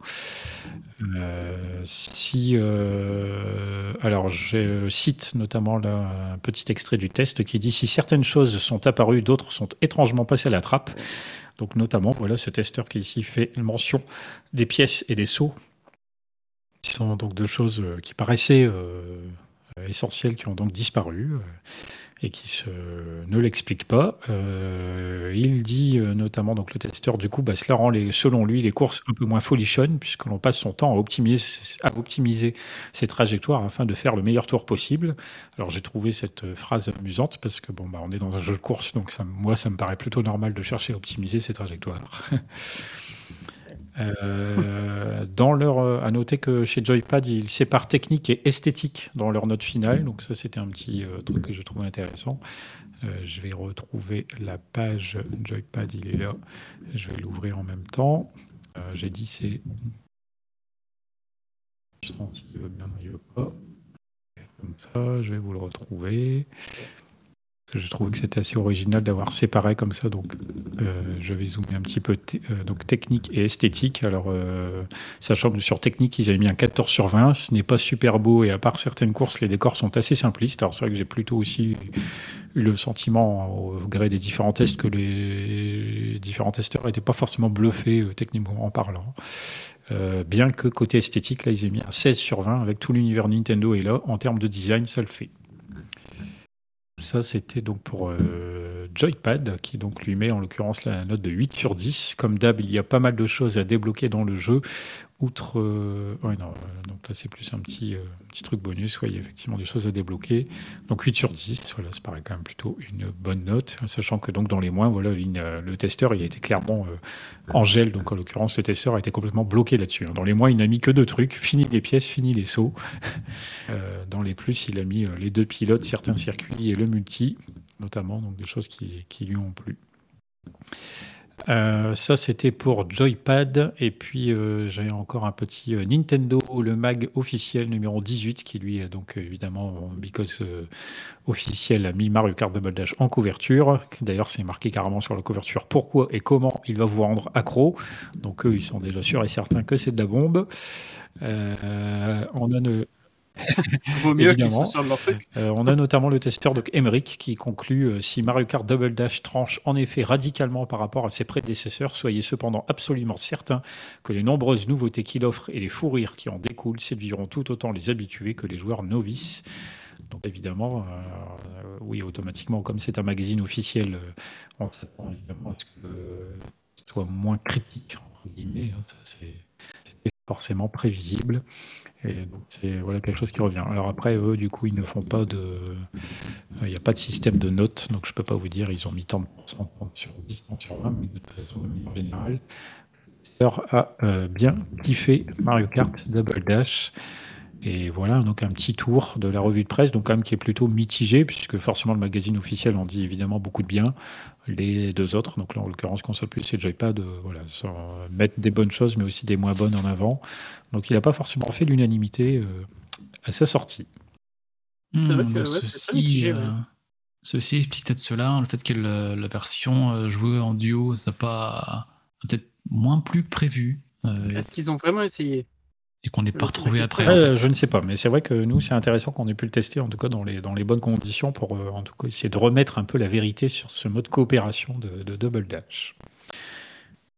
si, alors, je cite notamment là, un petit extrait du test qui dit si certaines choses sont apparues, d'autres sont étrangement passées à la trappe. Donc notamment, voilà, ce testeur qui ici fait mention des pièces et des sauts, qui sont donc deux choses qui paraissaient euh, essentiels qui ont donc disparu euh, et qui se, ne l'expliquent pas. Euh, il dit notamment, donc le testeur, du coup, bah, cela rend les, selon lui les courses un peu moins folichonnes, puisque l'on passe son temps à optimiser, à optimiser ses trajectoires afin de faire le meilleur tour possible. Alors j'ai trouvé cette phrase amusante, parce que bon, bah, on est dans un jeu de course, donc ça, moi ça me paraît plutôt normal de chercher à optimiser ses trajectoires. Euh, euh, à noter que chez Joypad, ils séparent technique et esthétique dans leur note finale. Donc ça, c'était un petit euh, truc que je trouvais intéressant. je vais retrouver la page Joypad, il est là. Je vais l'ouvrir en même temps. J'ai dit c'est. Je sens s'il veut bien, il veut pas. Comme ça, je vais vous le retrouver. Je trouvais que c'était assez original d'avoir séparé comme ça. Donc je vais zoomer un petit peu. donc technique et esthétique. Alors, sachant que sur technique, ils avaient mis un 14 sur 20. Ce n'est pas super beau et à part certaines courses, les décors sont assez simplistes. Alors, c'est vrai que j'ai plutôt aussi eu le sentiment, au gré des différents tests, que les différents testeurs n'étaient pas forcément bluffés techniquement en parlant. bien que côté esthétique, là, ils aient mis un 16 sur 20 avec tout l'univers Nintendo et là, en termes de design, ça le fait. Ça, c'était donc pour euh, Joypad, qui donc lui met en l'occurrence la note de 8 sur 10. Comme d'hab, il y a pas mal de choses à débloquer dans le jeu. Outre. Euh, ouais, non, euh, donc là, c'est plus un petit, petit truc bonus. Il y a effectivement des choses à débloquer. Donc 8 sur 10, voilà, ça paraît quand même plutôt une bonne note. Sachant que donc dans les moins, voilà, le testeur, il a été clairement en gel. Donc en l'occurrence, le testeur a été complètement bloqué là-dessus. Hein. Dans les moins, il n'a mis que deux trucs fini les pièces, fini les sauts. dans les plus, il a mis les deux pilotes, certains circuits et le multi, notamment, donc des choses qui lui ont plu. Euh, ça, c'était pour Joypad. Et puis, euh, j'ai encore un petit euh, Nintendo, le mag officiel numéro 18, qui lui est donc évidemment, because officiel, a mis Mario Kart Double Dash en couverture. D'ailleurs, c'est marqué carrément sur la couverture pourquoi et comment il va vous rendre accro. Donc, eux, ils sont déjà sûrs et certains que c'est de la bombe. on a Vaut mieux qu'ils euh, on a notamment le testeur de Emmerich qui conclut euh, si Mario Kart Double Dash tranche en effet radicalement par rapport à ses prédécesseurs, soyez cependant absolument certain que les nombreuses nouveautés qu'il offre et les fous rires qui en découlent séduiront tout autant les habitués que les joueurs novices. Donc évidemment, euh, oui, automatiquement, comme c'est un magazine officiel, on s'attend évidemment à ce que ce soit moins critique, entre guillemets. Hein, c'est forcément prévisible. Et donc c'est voilà quelque chose qui revient. Alors après, eux, du coup, ils ne font pas de. Il n'y a pas de système de notes, donc je ne peux pas vous dire, ils ont mis tant de pourcents sur 10, tant sur 20, mais de toute façon, en général, a euh, bien kiffé Mario Kart Double Dash. Et voilà, donc un petit tour de la revue de presse, donc quand même qui est plutôt mitigé, puisque forcément le magazine officiel en dit évidemment beaucoup de bien. Les deux autres, donc là en l'occurrence Console Plus et Joypad, euh, voilà, mettre des bonnes choses, mais aussi des moins bonnes en avant. Donc il n'a pas forcément fait l'unanimité euh, à sa sortie. C'est vrai que ceci, euh, ceci, explique peut-être cela, le fait que la, version jouée en duo, ça n'a pas peut-être moins plus que prévu. Est-ce qu'ils ont vraiment essayé? Et qu'on n'est pas retrouvé après. Je ne sais pas, mais c'est vrai que nous, c'est intéressant qu'on ait pu le tester, en tout cas dans les, dans les bonnes conditions, pour euh, en tout cas essayer de remettre un peu la vérité sur ce mode coopération de, Double Dash.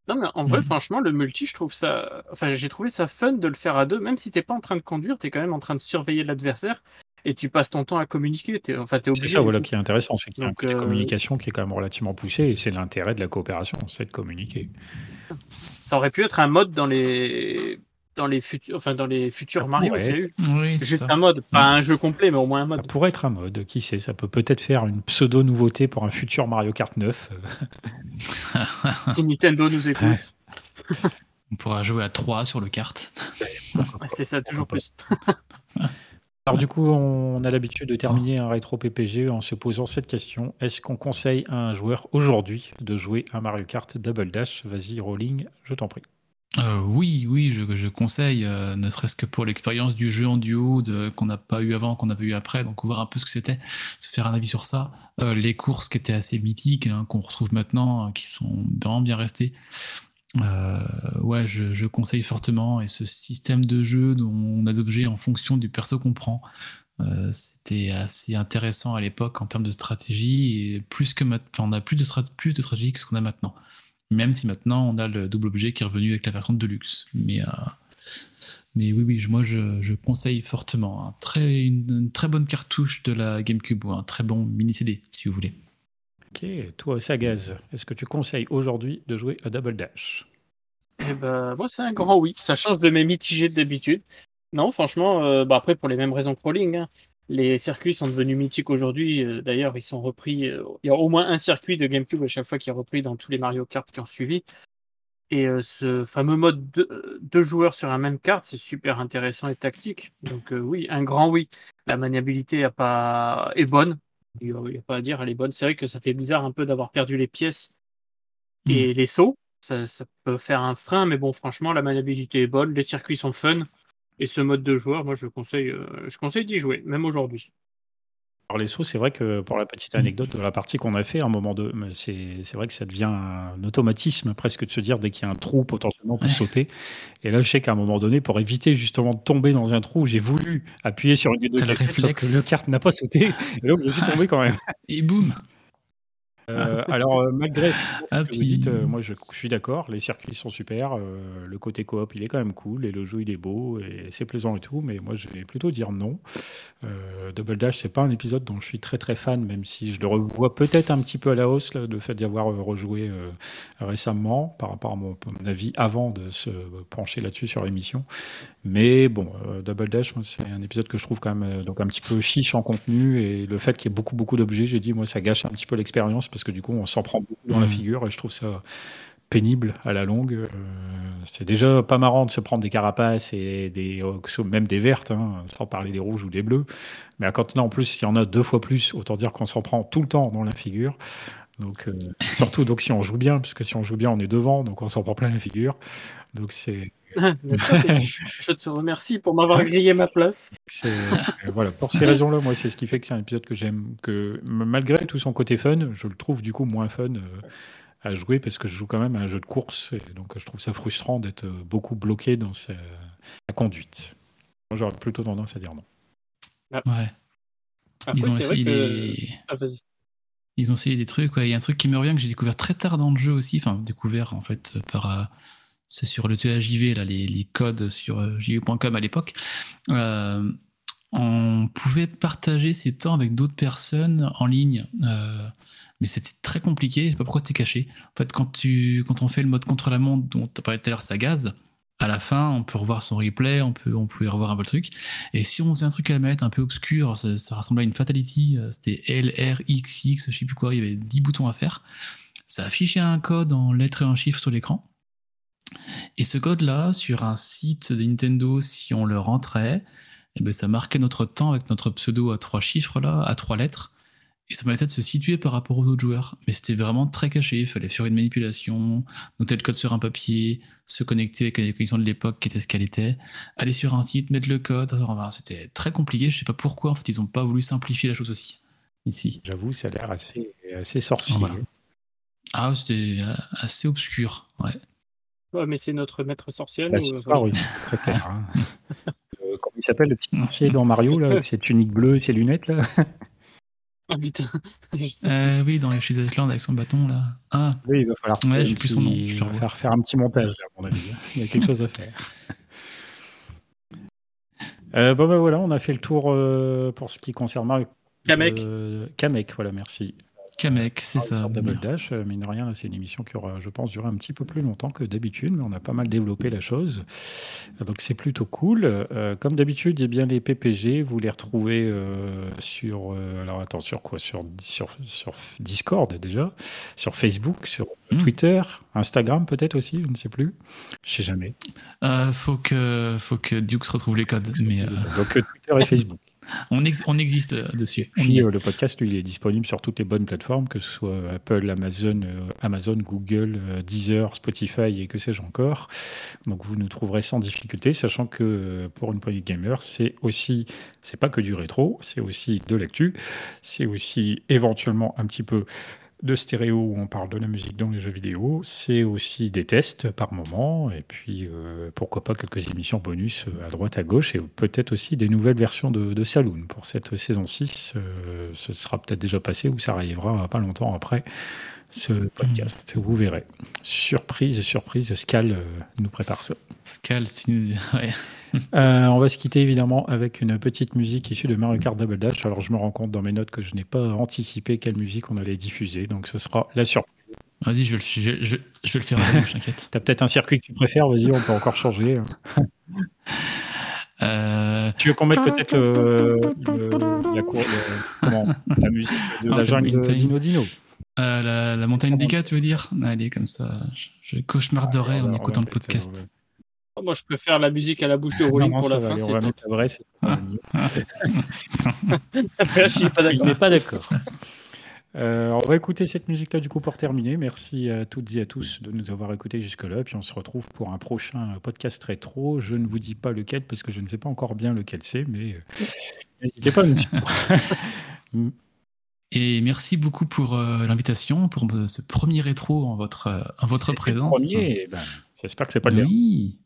Non, mais en vrai, mm. franchement, le multi, je trouve ça. Enfin, j'ai trouvé ça fun de le faire à deux, même si t'es pas en train de conduire, tu es quand même en train de surveiller l'adversaire et tu passes ton temps à communiquer. Es, enfin, es obligé. C'est ça voilà, qui est intéressant, c'est qu'il y a une euh, communication qui est quand même relativement poussée et c'est l'intérêt de la coopération, c'est de communiquer. Ça aurait pu être un mode dans les dans les futurs, enfin dans les futurs Mario qu'il y a eu. Juste un mode, pas un jeu complet, mais au moins un mode. Ça pourrait être un mode, qui sait, ça peut peut-être faire une pseudo nouveauté pour un futur Mario Kart 9. si Nintendo nous écoute. On pourra jouer à 3 sur le kart. c'est ça, toujours plus. Alors du coup, on a l'habitude de terminer un rétro PPG en se posant cette question. Est-ce qu'on conseille à un joueur aujourd'hui de jouer à Mario Kart Double Dash? Vas-y, Rolling, je t'en prie. Euh, oui, oui, je, conseille, euh, ne serait-ce que pour l'expérience du jeu en duo qu'on n'a pas eu avant, qu'on n'a eu après, donc voir un peu ce que c'était, se faire un avis sur ça. Euh, les courses qui étaient assez mythiques, hein, qu'on retrouve maintenant, hein, qui sont vraiment bien restées. ouais, je, conseille fortement. Et ce système de jeu dont on a d'objets en fonction du perso qu'on prend, c'était assez intéressant à l'époque en termes de stratégie. Plus que on a plus de, plus de stratégie que ce qu'on a maintenant. Même si maintenant on a le double objet qui est revenu avec la version de Deluxe. Mais, euh, mais oui, oui, moi je, conseille fortement. très, une, très bonne cartouche de la GameCube ou un très bon mini CD si vous voulez. Ok, toi Sagaz, est-ce que tu conseilles aujourd'hui de jouer à Double Dash? Eh ben, moi c'est un grand oui. Ça change de mes mitigés d'habitude. Non, franchement, euh, bah après pour les mêmes raisons que Rolling, hein. Les circuits sont devenus mythiques aujourd'hui. Euh, d'ailleurs, ils sont repris. Euh, il y a au moins un circuit de GameCube à chaque fois qui est repris dans tous les Mario Kart qui ont suivi. Et euh, ce fameux mode de, deux joueurs sur un même carte, c'est super intéressant et tactique. Donc oui, un grand oui. La maniabilité a pas... est bonne. Il n'y a, pas à dire, elle est bonne. C'est vrai que ça fait bizarre un peu d'avoir perdu les pièces et hmm. les sauts. Ça, ça, peut faire un frein, mais bon, franchement, la maniabilité est bonne. Les circuits sont fun. Et ce mode de joueur, moi, je conseille, euh, je conseille d'y jouer, même aujourd'hui. Alors les sauts, c'est vrai que pour la petite anecdote de la partie qu'on a fait, à un moment de, c'est c'est vrai que ça devient un automatisme presque de se dire dès qu'il y a un trou potentiellement pour sauter. Et là, je sais qu'à un moment donné, pour éviter justement de tomber dans un trou, j'ai voulu appuyer sur une des deux le que le carte n'a pas sauté. Et donc je suis tombé quand même. Et boum. Euh, alors, euh, malgré ce ah, que vous dites, euh, moi je, suis d'accord, les circuits sont super, le côté coop il est quand même cool, et le jeu il est beau, et c'est plaisant et tout, mais moi je vais plutôt dire non. Double Dash, c'est pas un épisode dont je suis très très fan, même si je le revois peut-être un petit peu à la hausse, là, le fait d'y avoir rejoué récemment, par rapport à mon, avis avant de se pencher là-dessus sur l'émission. Mais bon, Double Dash, c'est un épisode que je trouve quand même donc un petit peu chiche en contenu, et le fait qu'il y ait beaucoup beaucoup d'objets, j'ai dit, moi ça gâche un petit peu l'expérience parce que du coup, on s'en prend beaucoup dans la mmh. figure et je trouve ça pénible à la longue. Euh, c'est déjà pas marrant de se prendre des carapaces et des, euh, même des vertes, hein, sans parler des rouges ou des bleus. Mais quand là, en plus, s'il y en a deux fois plus, autant dire qu'on s'en prend tout le temps dans la figure. Donc, euh, surtout donc si on joue bien, parce que si on joue bien, on est devant, donc on s'en prend plein la figure. Donc c'est je te remercie pour m'avoir grillé ma place. voilà, pour ces raisons-là, moi, c'est ce qui fait que c'est un épisode que j'aime. Que malgré tout son côté fun, je le trouve du coup moins fun euh, à jouer parce que je joue quand même à un jeu de course et donc je trouve ça frustrant d'être euh, beaucoup bloqué dans sa, conduite. J'aurais plutôt tendance à dire non. Ah. Ouais. Ils ont essayé des... Ah, Ils ont essayé des trucs. Il y a un truc qui me revient que j'ai découvert très tard dans le jeu aussi. Enfin, découvert en fait par euh, c'est sur le THJV, là, les, codes sur euh, JV.com à l'époque, euh, on pouvait partager ses temps avec d'autres personnes en ligne. Euh, mais c'était très compliqué, je sais pas pourquoi c'était caché. En fait, quand, quand on fait le mode contre la montre dont tu parlé tout à l'heure, ça gaz, à la fin, on peut revoir son replay, on peut, on pouvait revoir un peu le truc. Et si on faisait un truc à la mettre un peu obscur, ça, ça ressemblait à une fatality, c'était L, R, X, X, je sais plus quoi, il y avait 10 boutons à faire. Ça affichait un code en lettres et en chiffres sur l'écran. Et ce code-là, sur un site de Nintendo, si on le rentrait, eh ben, ça marquait notre temps avec notre pseudo à trois chiffres, là, à trois lettres. Et ça permettait de se situer par rapport aux autres joueurs. Mais c'était vraiment très caché. Il fallait faire une manipulation, noter le code sur un papier, se connecter avec les connexions de l'époque qui était ce qu'elle était, aller sur un site, mettre le code. C'était très compliqué. Je sais pas pourquoi. En fait, ils n'ont pas voulu simplifier la chose aussi. Ici. J'avoue, ça a l'air assez, assez sorcier. Ah, c'était assez obscur. Ouais mais c'est notre maître sorcier. Bah, oui, très clair. Hein. Euh, comment il s'appelle le petit sorcier dans Mario, là, avec ses tuniques bleues et ses lunettes, là? Ah putain. euh, oui, dans les Yoshi's Island avec son bâton, là. Ah. Oui, il va falloir ouais, j'ai plus son nom. Je vais faire, faire un petit montage, à mon avis. Hein. Il y a quelque chose à faire. Euh, bon, ben voilà, on a fait le tour euh, pour ce qui concerne Mario. Kamek. Euh, Kamek, voilà, merci. Kamek, c'est ça. Double Dash, euh, mine de rien, c'est une émission qui aura, je pense, duré un petit peu plus longtemps que d'habitude, mais on a pas mal développé la chose. Donc c'est plutôt cool. Euh, comme d'habitude, eh bien les PPG, vous les retrouvez euh, sur, alors attends, sur quoi? Sur, sur, sur, Discord déjà, sur Facebook, sur hmm. Twitter, Instagram peut-être aussi, je ne sais plus. Je sais jamais. faut que faut que Duke retrouve les codes. Mais Donc Twitter et Facebook. On, existe euh, dessus. Euh, le podcast, lui, il est disponible sur toutes les bonnes plateformes, que ce soit Apple, Amazon, euh, Amazon Google, Deezer, Spotify et que sais-je encore. Donc vous nous trouverez sans difficulté, sachant que pour une poignée de gamer, c'est aussi, c'est pas que du rétro, c'est aussi de l'actu, c'est aussi éventuellement un petit peu de stéréo où on parle de la musique dans les jeux vidéo. C'est aussi des tests par moment, et puis euh, pourquoi pas quelques émissions bonus euh, à droite à gauche, et peut-être aussi des nouvelles versions de, Saloon pour cette saison 6. Euh, ce sera peut-être déjà passé ou ça arrivera pas longtemps après ce podcast. Vous verrez. Surprise, surprise, Scal nous prépare ça. Scal, ouais. Euh, on va se quitter évidemment avec une petite musique issue de Mario Kart Double Dash. Alors je me rends compte dans mes notes que je n'ai pas anticipé quelle musique on allait diffuser, donc ce sera la surprise. Vas-y, je, je, je, vais le faire à t'inquiète. T'as peut-être un circuit que tu préfères, vas-y, on peut encore changer. Euh, tu veux qu'on mette peut-être la, cour, la musique de la jungle de Dino Dino? Euh, la, la, montagne des gars, tu veux dire? Allez, comme ça, je, cauchemarderai en écoutant le podcast. Oh, moi, je préfère la musique à la bouche de Rowling pour la fin. on va mettre la vraie, c'est Il n'est pas d'accord. Euh, on va écouter cette musique-là du coup pour terminer. Merci à toutes et à tous de nous avoir écoutés jusque-là. Puis on se retrouve pour un prochain podcast rétro. Je ne vous dis pas lequel parce que je ne sais pas encore bien lequel c'est, mais euh, n'hésitez pas à nous. Et merci beaucoup pour l'invitation, pour ce premier rétro en votre, en votre présence. Premier, ben, j'espère que c'est pas le Oui,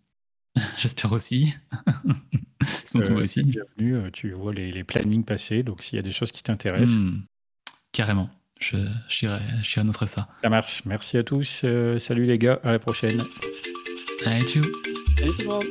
j'espère aussi. Sinon, moi aussi. Bienvenue, tu vois les, les, plannings passer, donc s'il y a des choses qui t'intéressent. Hmm. Carrément, je, j'irai noter ça. Ça marche, merci à tous, salut les gars, à la prochaine. Allez, tchou. Salut tout le monde.